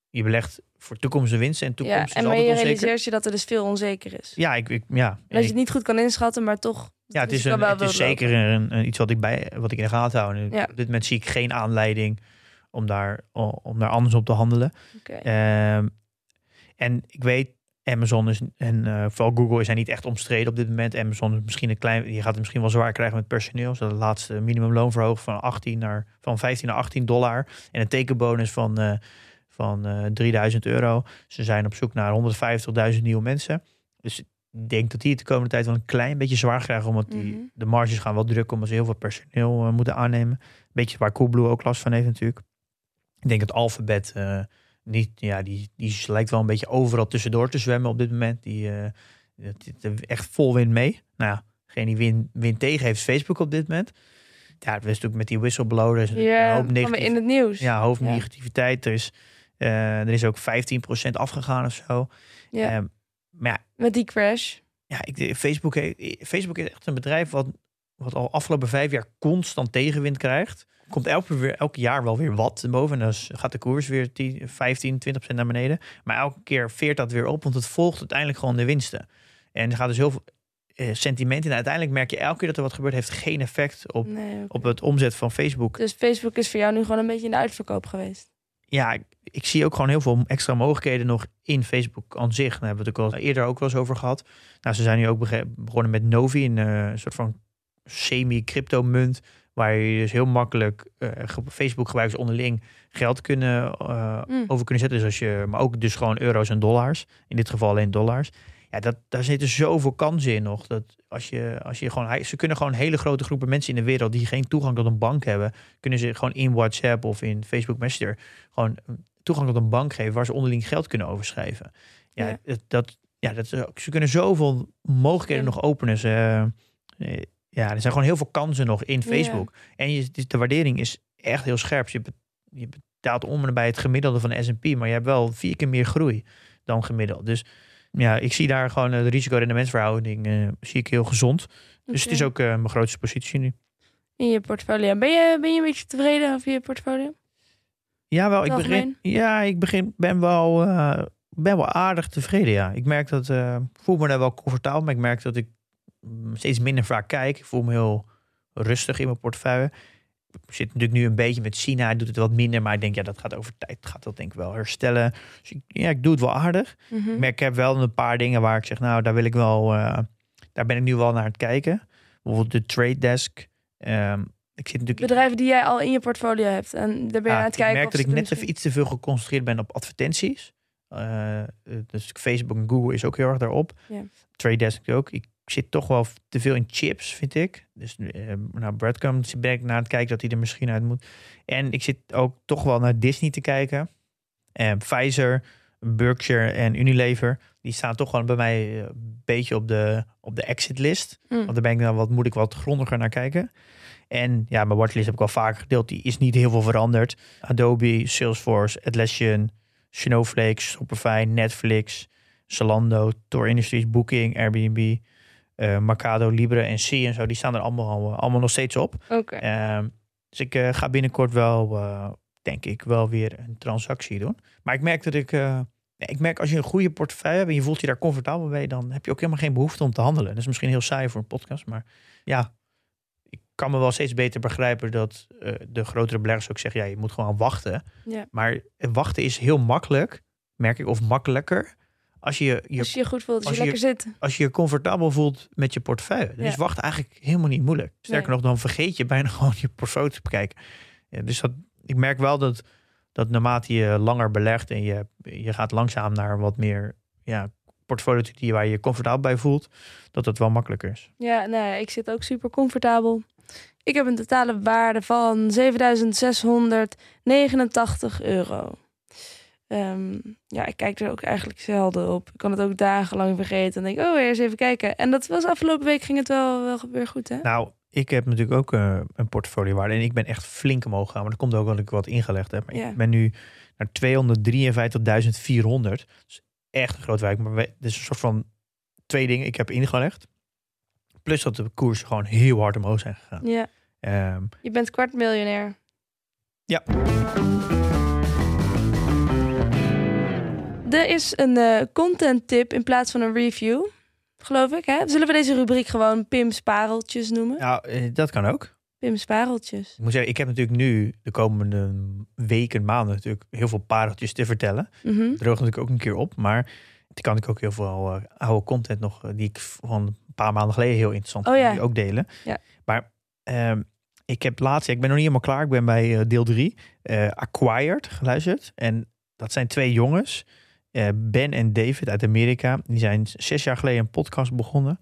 Speaker 3: Je belegt voor toekomstige winsten en
Speaker 2: Ja,
Speaker 3: toekomst
Speaker 2: en
Speaker 3: is
Speaker 2: maar je
Speaker 3: onzeker.
Speaker 2: realiseert je dat er dus veel onzeker is.
Speaker 3: Ja, ik, ik, ja.
Speaker 2: Dat je het niet goed kan inschatten, maar toch...
Speaker 3: ja, het is, een, het is zeker een, een- iets wat ik, bij, wat ik in de gaten hou. En
Speaker 2: Ja.
Speaker 3: Op dit moment zie ik geen aanleiding om daar, om daar anders op te handelen. Ehm, en ik weet, Amazon is, en eh, vooral Google is zijn niet echt omstreden op dit moment. Amazon is misschien een klein, je gaat het misschien wel zwaar krijgen met personeel. Ze het laatste minimumloon verhoogd van, 18 naar, van 15 naar 18 dollar. En een tekenbonus van, eh, van eh 3000 euro. Ze zijn op zoek naar 150.000 nieuwe mensen. Dus ik denk dat die het de komende tijd wel een klein beetje zwaar krijgen. Omdat die,
Speaker 2: Mhm.
Speaker 3: de marges gaan wel druk omdat ze heel veel personeel eh, moeten aannemen. Beetje waar Coolblue ook last van heeft natuurlijk. Ik denk dat Alphabet eh, niet, ja, die, die lijkt wel een beetje overal tussendoor te zwemmen op dit moment. Die er echt vol wind mee. Nou ja, degene die win, wind tegen heeft Facebook op dit moment. Ja, het is natuurlijk met die whistleblower. Er is een
Speaker 2: Ja,
Speaker 3: hoop negatief,
Speaker 2: in het nieuws.
Speaker 3: ja, hoop
Speaker 2: Ja.
Speaker 3: negativiteit. Er is, eh, er is ook 15% afgegaan of zo.
Speaker 2: Ja,
Speaker 3: Ehm, maar ja,
Speaker 2: met die crash.
Speaker 3: ja, ik, Facebook, Facebook is echt een bedrijf wat, wat al afgelopen vijf jaar constant tegenwind krijgt. Komt elke, weer, elk jaar wel weer wat boven. En dan gaat de koers weer 10, 15, 20% naar beneden. Maar elke keer veert dat weer op, want het volgt uiteindelijk gewoon de winsten. En er gaat dus heel veel eh, sentiment in. En uiteindelijk merk je elke keer dat er wat gebeurt, heeft geen effect op,
Speaker 2: Nee,
Speaker 3: op het omzet van Facebook.
Speaker 2: Dus Facebook is voor jou nu gewoon een beetje in de uitverkoop geweest.
Speaker 3: ja, ik, ik zie ook gewoon heel veel extra mogelijkheden nog in Facebook aan zich. Daar hebben we het ook al eerder ook wel eens over gehad. Nou, ze zijn nu ook begonnen met Novi, een eh, soort van semi-crypto munt. Waar je dus heel makkelijk eh, ge- Facebook gebruikers onderling geld kunnen, eh,
Speaker 2: Mm.
Speaker 3: over kunnen zetten. Dus als je, maar ook dus gewoon euro's en dollars. In dit geval alleen dollars. Ja, dat, daar zitten zoveel kansen in nog. Dat als je, als je gewoon, ze kunnen gewoon hele grote groepen mensen in de wereld die geen toegang tot een bank hebben, kunnen ze gewoon in WhatsApp of in Facebook Messenger gewoon toegang tot een bank geven waar ze onderling geld kunnen overschrijven. Ja, dat, ja dat, ze kunnen zoveel mogelijkheden
Speaker 2: Ja.
Speaker 3: nog openen. Ze, eh, ja, er zijn gewoon heel veel kansen nog in
Speaker 2: Ja.
Speaker 3: Facebook. En je, dus de waardering is echt heel scherp. Je, be- je betaalt om en bij het gemiddelde van de S&P, maar je hebt wel vier keer meer groei dan gemiddeld. Dus ja, ik zie daar gewoon de risico-rendementsverhouding eh, zie ik heel gezond. Dus het is ook eh, mijn grootste positie nu.
Speaker 2: In je portfolio. Ben je, ben je een beetje tevreden over je portfolio?
Speaker 3: Ja, wel. Ik begin, ja, ik begin, ben, wel, eh, ben wel aardig tevreden. Ja. Ik merk dat, voel me daar wel comfortabel, maar ik merk dat ik steeds minder vaak kijk. Ik voel me heel rustig in mijn portefeuille. Ik zit natuurlijk nu een beetje met China, hij doet het wat minder, maar ik denk, ja, dat gaat over tijd, gaat dat denk ik wel herstellen. Dus ik, ja, ik doe het wel aardig.
Speaker 2: Mhm.
Speaker 3: Maar ik heb wel een paar dingen waar ik zeg, nou, daar wil ik wel, eh, daar ben ik nu wel naar het kijken. Bijvoorbeeld de trade desk. Ehm, ik zit natuurlijk
Speaker 2: Bedrijven die jij al in je portfolio hebt. En daar ben je
Speaker 3: ja,
Speaker 2: aan het kijken.
Speaker 3: Ik merk dat ik net even iets te veel geconcentreerd ben op advertenties. Eh, eh, dus Facebook en Google is ook heel erg daarop.
Speaker 2: Ja.
Speaker 3: Trade Desk ook. Ik zit toch wel te veel in chips, vind ik. Dus eh nou, Breadcrumbs ben ik naar het kijken dat hij er misschien uit moet. En ik zit ook toch wel naar Disney te kijken. En Pfizer, Berkshire en Unilever. Die staan toch gewoon bij mij eh, een beetje op de, op de exit list.
Speaker 2: Mm.
Speaker 3: Want daar ben ik dan wat, moet ik wat grondiger naar kijken. En ja, mijn watchlist heb ik al vaker gedeeld. Die is niet heel veel veranderd. Adobe, Salesforce, Atlassian, Snowflake, Shopify, Netflix, Zalando, Tor Industries, Booking, Airbnb, eh Mercado, Libre en C en zo. Die staan er allemaal, allemaal nog steeds op.
Speaker 2: Oké.
Speaker 3: Ehm, dus ik eh, ga binnenkort wel, eh, denk ik, wel weer een transactie doen. Maar ik merk dat ik... eh, ik merk als je een goede portefeuille hebt en je voelt je daar comfortabel bij, dan heb je ook helemaal geen behoefte om te handelen. Dat is misschien heel saai voor een podcast, maar ja, ik kan me wel steeds beter begrijpen dat eh, de grotere beleggers ook zeggen, ja, je moet gewoon wachten.
Speaker 2: Ja.
Speaker 3: Maar wachten is heel makkelijk, merk ik, of makkelijker, als je je,
Speaker 2: Als je je goed voelt, als,
Speaker 3: als
Speaker 2: je
Speaker 3: je-
Speaker 2: lekker zit.
Speaker 3: als je je comfortabel voelt met je portefeuille.
Speaker 2: Ja.
Speaker 3: is wachten eigenlijk helemaal niet moeilijk. Sterker
Speaker 2: Nee.
Speaker 3: nog, dan vergeet je bijna gewoon je portfolio te bekijken. Ja, dus dat, ik merk wel dat, dat naarmate je langer belegt en je, je gaat langzaam naar wat meer ja, portfolio die waar je je comfortabel bij voelt, dat het wel makkelijker is.
Speaker 2: Ja, nou ja, ik zit ook super comfortabel. Ik heb een totale waarde van 7689 euro. Ehm, ja, ik kijk er ook eigenlijk zelden op. Ik kan het ook dagenlang vergeten. En denk, oh, eens even kijken. En dat was afgelopen week ging het wel, wel weer goed, hè?
Speaker 3: Nou, ik heb natuurlijk ook eh, een portfolio waarde en ik ben echt flink omhoog gegaan. Maar dat komt ook omdat ik wat ingelegd heb. Maar
Speaker 2: Ja.
Speaker 3: Ik ben nu naar 253.400. Dus echt een groot wijk. Maar het is een soort van twee dingen. Ik heb ingelegd. Plus dat de koersen gewoon heel hard omhoog zijn gegaan.
Speaker 2: Ja,
Speaker 3: Ehm,
Speaker 2: je bent kwartmiljonair.
Speaker 3: Ja.
Speaker 2: Er is een eh, content tip in plaats van een review, geloof ik. Hè? Zullen we deze rubriek gewoon Pim's Pareltjes noemen?
Speaker 3: nou, eh, dat kan ook.
Speaker 2: Pim's Pareltjes.
Speaker 3: Ik moet zeggen, ik heb natuurlijk nu de komende weken, maanden natuurlijk heel veel pareltjes te vertellen. Het droogt natuurlijk ook een keer op. Maar die kan ik ook heel veel eh, oude content nog, die ik van een paar maanden geleden heel interessant
Speaker 2: Oh ja.
Speaker 3: ook delen.
Speaker 2: Ja.
Speaker 3: Maar ehm, ik heb laatst, ik ben nog niet helemaal klaar. Ik ben bij deel 3, Acquired, geluisterd. En dat zijn twee jongens, eh, Ben en David uit Amerika. Die zijn zes jaar geleden een podcast begonnen.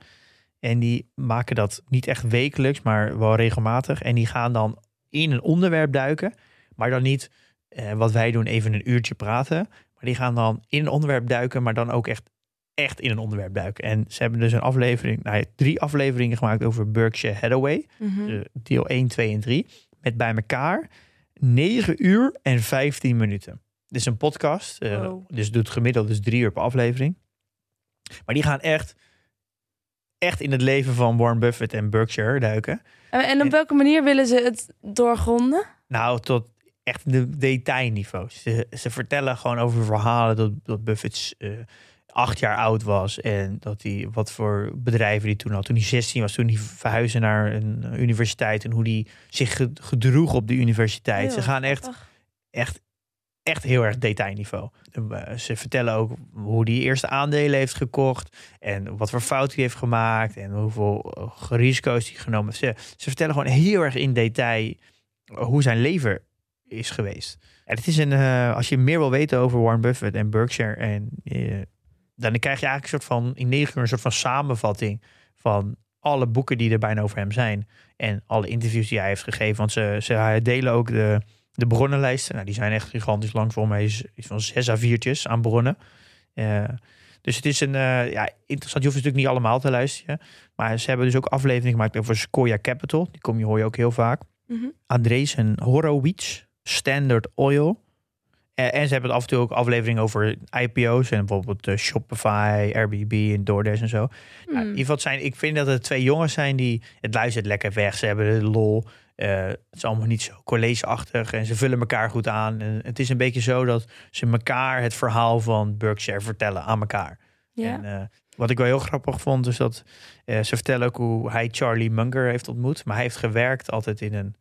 Speaker 3: En die maken dat niet echt wekelijks, maar wel regelmatig. En die gaan dan in een onderwerp duiken. Maar dan niet eh, wat wij doen, even een uurtje praten. Maar die gaan dan in een onderwerp duiken, maar dan ook echt, echt in een onderwerp duiken. En ze hebben dus een aflevering, nou drie afleveringen gemaakt over Berkshire Hathaway.
Speaker 2: Mhm.
Speaker 3: Deel 1, 2 en 3. Met bij elkaar 9 uur en 15 minuten. Dit is een podcast. eh,
Speaker 2: Wow.
Speaker 3: Dus doet gemiddeld dus drie uur per aflevering. Maar die gaan echt, echt in het leven van Warren Buffett en Berkshire duiken.
Speaker 2: En, en op welke manier willen ze het doorgronden?
Speaker 3: Nou, tot echt de detailniveau. Ze, ze vertellen gewoon over verhalen dat, dat Buffett eh, acht jaar oud was. En dat hij wat voor bedrijven die toen had. Toen hij 16 was, toen hij verhuisde naar een universiteit. En hoe hij zich ge- gedroeg op de universiteit.
Speaker 2: Heel
Speaker 3: ze gaan echt, echt, echt heel erg detailniveau. Eh, Ze vertellen ook hoe hij eerste aandelen heeft gekocht. En wat voor fouten hij heeft gemaakt. En hoeveel eh, risico's hij genomen heeft. Ze, ze vertellen gewoon heel erg in detail hoe zijn leven is geweest. En het is een, eh, als je meer wil weten over Warren Buffett en Berkshire, en, eh, dan krijg je eigenlijk een soort van in negen uur een soort van samenvatting van alle boeken die er bijna over hem zijn en alle interviews die hij heeft gegeven. Want ze, ze delen ook de, de bronnenlijsten. Nou, die zijn echt gigantisch lang. Voor mij is iets van zes à viertjes aan bronnen. Eh, Dus het is een eh, ja, interessant. Je hoeft natuurlijk niet allemaal te luisteren. Maar ze hebben dus ook afleveringen gemaakt over Sequoia Capital. Die kom je, hoor je ook heel vaak.
Speaker 2: Mhm.
Speaker 3: Andreessen Horowitz, Standard Oil. Eh, en ze hebben af en toe ook afleveringen over IPO's. En bijvoorbeeld Shopify, Airbnb en DoorDash en zo. Nou, in ieder geval, zijn, ik vind dat het twee jongens zijn die... Het luistert lekker weg. Ze hebben de lol. Eh, het is allemaal niet zo collegeachtig. En ze vullen elkaar goed aan. En het is een beetje zo dat ze elkaar het verhaal van Berkshire vertellen aan elkaar.
Speaker 2: Ja.
Speaker 3: En eh, wat ik wel heel grappig vond, is dat eh, ze vertellen ook hoe hij Charlie Munger heeft ontmoet. Maar hij heeft gewerkt altijd in een,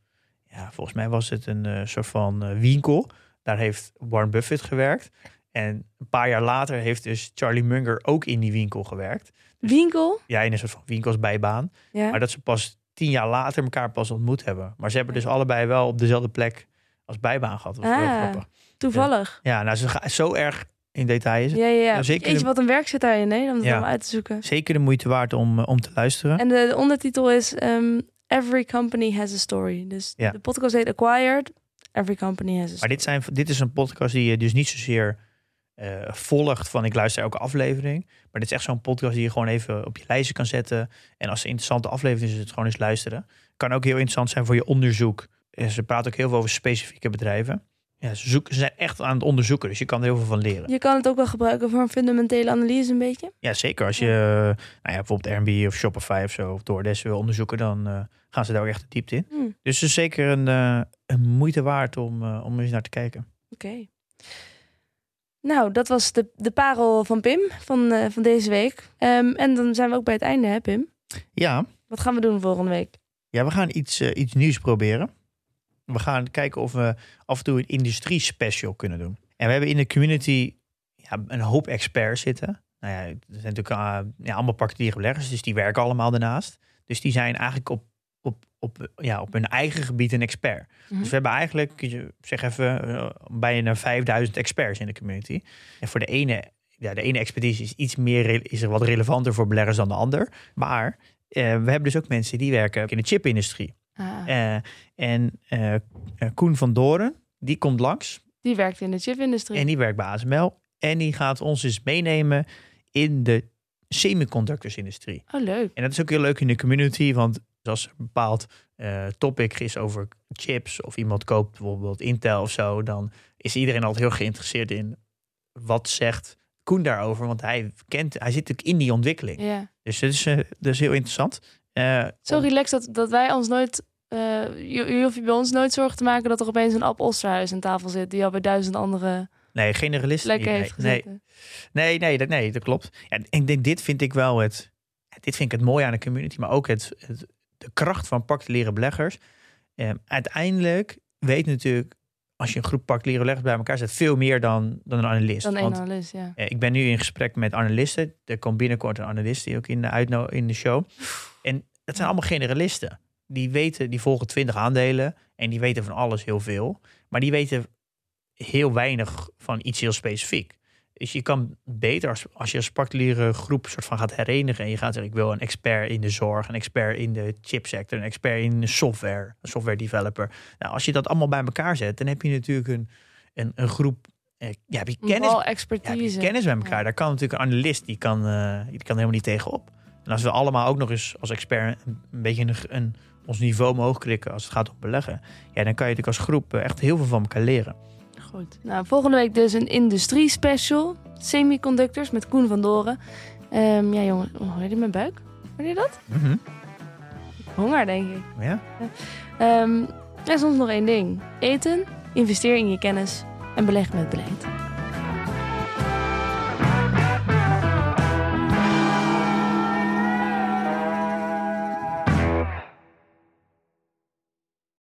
Speaker 3: ja, volgens mij was het een soort van winkel. Daar heeft Warren Buffett gewerkt. En een paar jaar later heeft dus Charlie Munger ook in die winkel gewerkt.
Speaker 2: Winkel?
Speaker 3: Ja, in een soort van winkels bijbaan.
Speaker 2: Ja.
Speaker 3: Maar dat ze pas tien jaar later elkaar pas ontmoet hebben. Maar ze hebben dus allebei wel op dezelfde plek als bijbaan gehad. Dat was heel
Speaker 2: Ah.
Speaker 3: grappig.
Speaker 2: Toevallig.
Speaker 3: Ja, nou, ze gaan zo erg in detail is het.
Speaker 2: Ja, ja, ja.
Speaker 3: Ja, zeker
Speaker 2: Jeetje,
Speaker 3: de-
Speaker 2: wat een werk zit daarin, hè? Om het
Speaker 3: Ja.
Speaker 2: uit te zoeken.
Speaker 3: Zeker de moeite waard om, eh, om te luisteren.
Speaker 2: En de, de ondertitel is ehm, Every Company Has a Story. Dus
Speaker 3: Ja.
Speaker 2: de podcast heet Acquired. Every Company Has a
Speaker 3: Maar
Speaker 2: Story.
Speaker 3: dit, zijn, dit is een podcast die je dus niet zozeer eh, volgt van ik luister elke aflevering. Maar dit is echt zo'n podcast die je gewoon even op je lijstje kan zetten. En als een interessante aflevering is, is het gewoon eens luisteren. Kan ook heel interessant zijn voor je onderzoek. En ze praten ook heel veel over specifieke bedrijven. Ja, ze, zoeken, ze zijn echt aan het onderzoeken, dus je kan er heel veel van leren.
Speaker 2: Je kan het ook wel gebruiken voor een fundamentele analyse een beetje.
Speaker 3: Ja, zeker. Als je eh, nou ja, bijvoorbeeld Airbnb of Shopify of zo of DoorDash wil onderzoeken, dan eh, gaan ze daar ook echt de diepte in.
Speaker 2: Hmm,
Speaker 3: Dus het is zeker een, een moeite waard om, om eens naar te kijken.
Speaker 2: Oké. Nou, dat was de, de parel van Pim van, eh, van deze week. Ehm, en dan zijn we ook bij het einde, hè Pim?
Speaker 3: Ja,
Speaker 2: Wat gaan we doen volgende week?
Speaker 3: Ja, we gaan iets, eh, iets nieuws proberen. We gaan kijken of we af en toe een industrie special kunnen doen. En we hebben in de community ja, een hoop experts zitten. Nou ja, er zijn natuurlijk eh, ja, allemaal particuliere beleggers, dus die werken allemaal daarnaast. Dus die zijn eigenlijk op, op, op, ja, op hun eigen gebied een expert.
Speaker 2: Mhm.
Speaker 3: Dus we hebben eigenlijk, zeg even, eh, bijna 5000 experts in de community. En voor de ene, ja, de ene expertise is iets meer, is er wat relevanter voor beleggers dan de ander. Maar eh, we hebben dus ook mensen die werken in de chipindustrie.
Speaker 2: Ah,
Speaker 3: Eh, en eh, Koen van Doren, die komt langs
Speaker 2: die werkt in de chipindustrie.
Speaker 3: en die werkt bij ASML. En die gaat ons eens meenemen in de semiconductorsindustrie.
Speaker 2: Oh, leuk.
Speaker 3: En dat is ook heel leuk in de community, want als er een bepaald eh, topic is over chips of iemand koopt bijvoorbeeld Intel of zo, dan is iedereen altijd heel geïnteresseerd in wat zegt Koen daarover, want hij kent, hij zit natuurlijk in die ontwikkeling.
Speaker 2: Ja.
Speaker 3: Dus dat is, eh, dat is heel interessant. Eh,
Speaker 2: Zo relaxed dat, dat wij ons nooit... je, hoeft je bij ons nooit zorgen te maken dat er opeens een Ab Osterhuis aan tafel zit... die al bij duizend andere
Speaker 3: nee, generalist. niet, nee, nee. Nee, nee, dat, nee, dat klopt. Ja, en ik denk, dit vind ik wel het, dit vind ik het mooie aan de community, maar ook het, het de kracht van particuliere beleggers. Eh, uiteindelijk weet natuurlijk, als je een groep particuliere beleggers bij elkaar zet, veel meer dan, dan een analist.
Speaker 2: Dan
Speaker 3: Want,
Speaker 2: analist, ja.
Speaker 3: eh, ik ben nu in gesprek met analisten. Er komt binnenkort een analist die ook in de, uitno in de show. En dat zijn allemaal generalisten. Die weten, die volgen twintig aandelen en die weten van alles heel veel. Maar die weten heel weinig van iets heel specifiek. Dus je kan beter als, als je als particuliere groep soort van gaat herenigen. En je gaat zeggen, ik wil een expert in de zorg, een expert in de chipsector, een expert in de software, een software developer. Nou, als je dat allemaal bij elkaar zet, dan heb je natuurlijk een, een, een groep. eh, Ja, heb je kennis, ja, heb
Speaker 2: expertise.
Speaker 3: je kennis bij elkaar.
Speaker 2: Ja.
Speaker 3: Daar kan natuurlijk een analist, die kan, eh, die kan helemaal niet tegenop. En als we allemaal ook nog eens als expert een, een beetje een, een, ons niveau omhoog krikken als het gaat om beleggen. Ja, dan kan je natuurlijk als groep eh, echt heel veel van elkaar leren.
Speaker 2: Goed. Nou, volgende week dus een industrie special. Semiconductors met Koen van Doren. Ehm, ja, jongen. Oh, hoor je mijn buik? Hoor je dat?
Speaker 3: Mhm.
Speaker 2: Honger, denk ik.
Speaker 3: Ja?
Speaker 2: Ehm er is soms nog één ding. Eten, investeer in je kennis en beleg met beleid.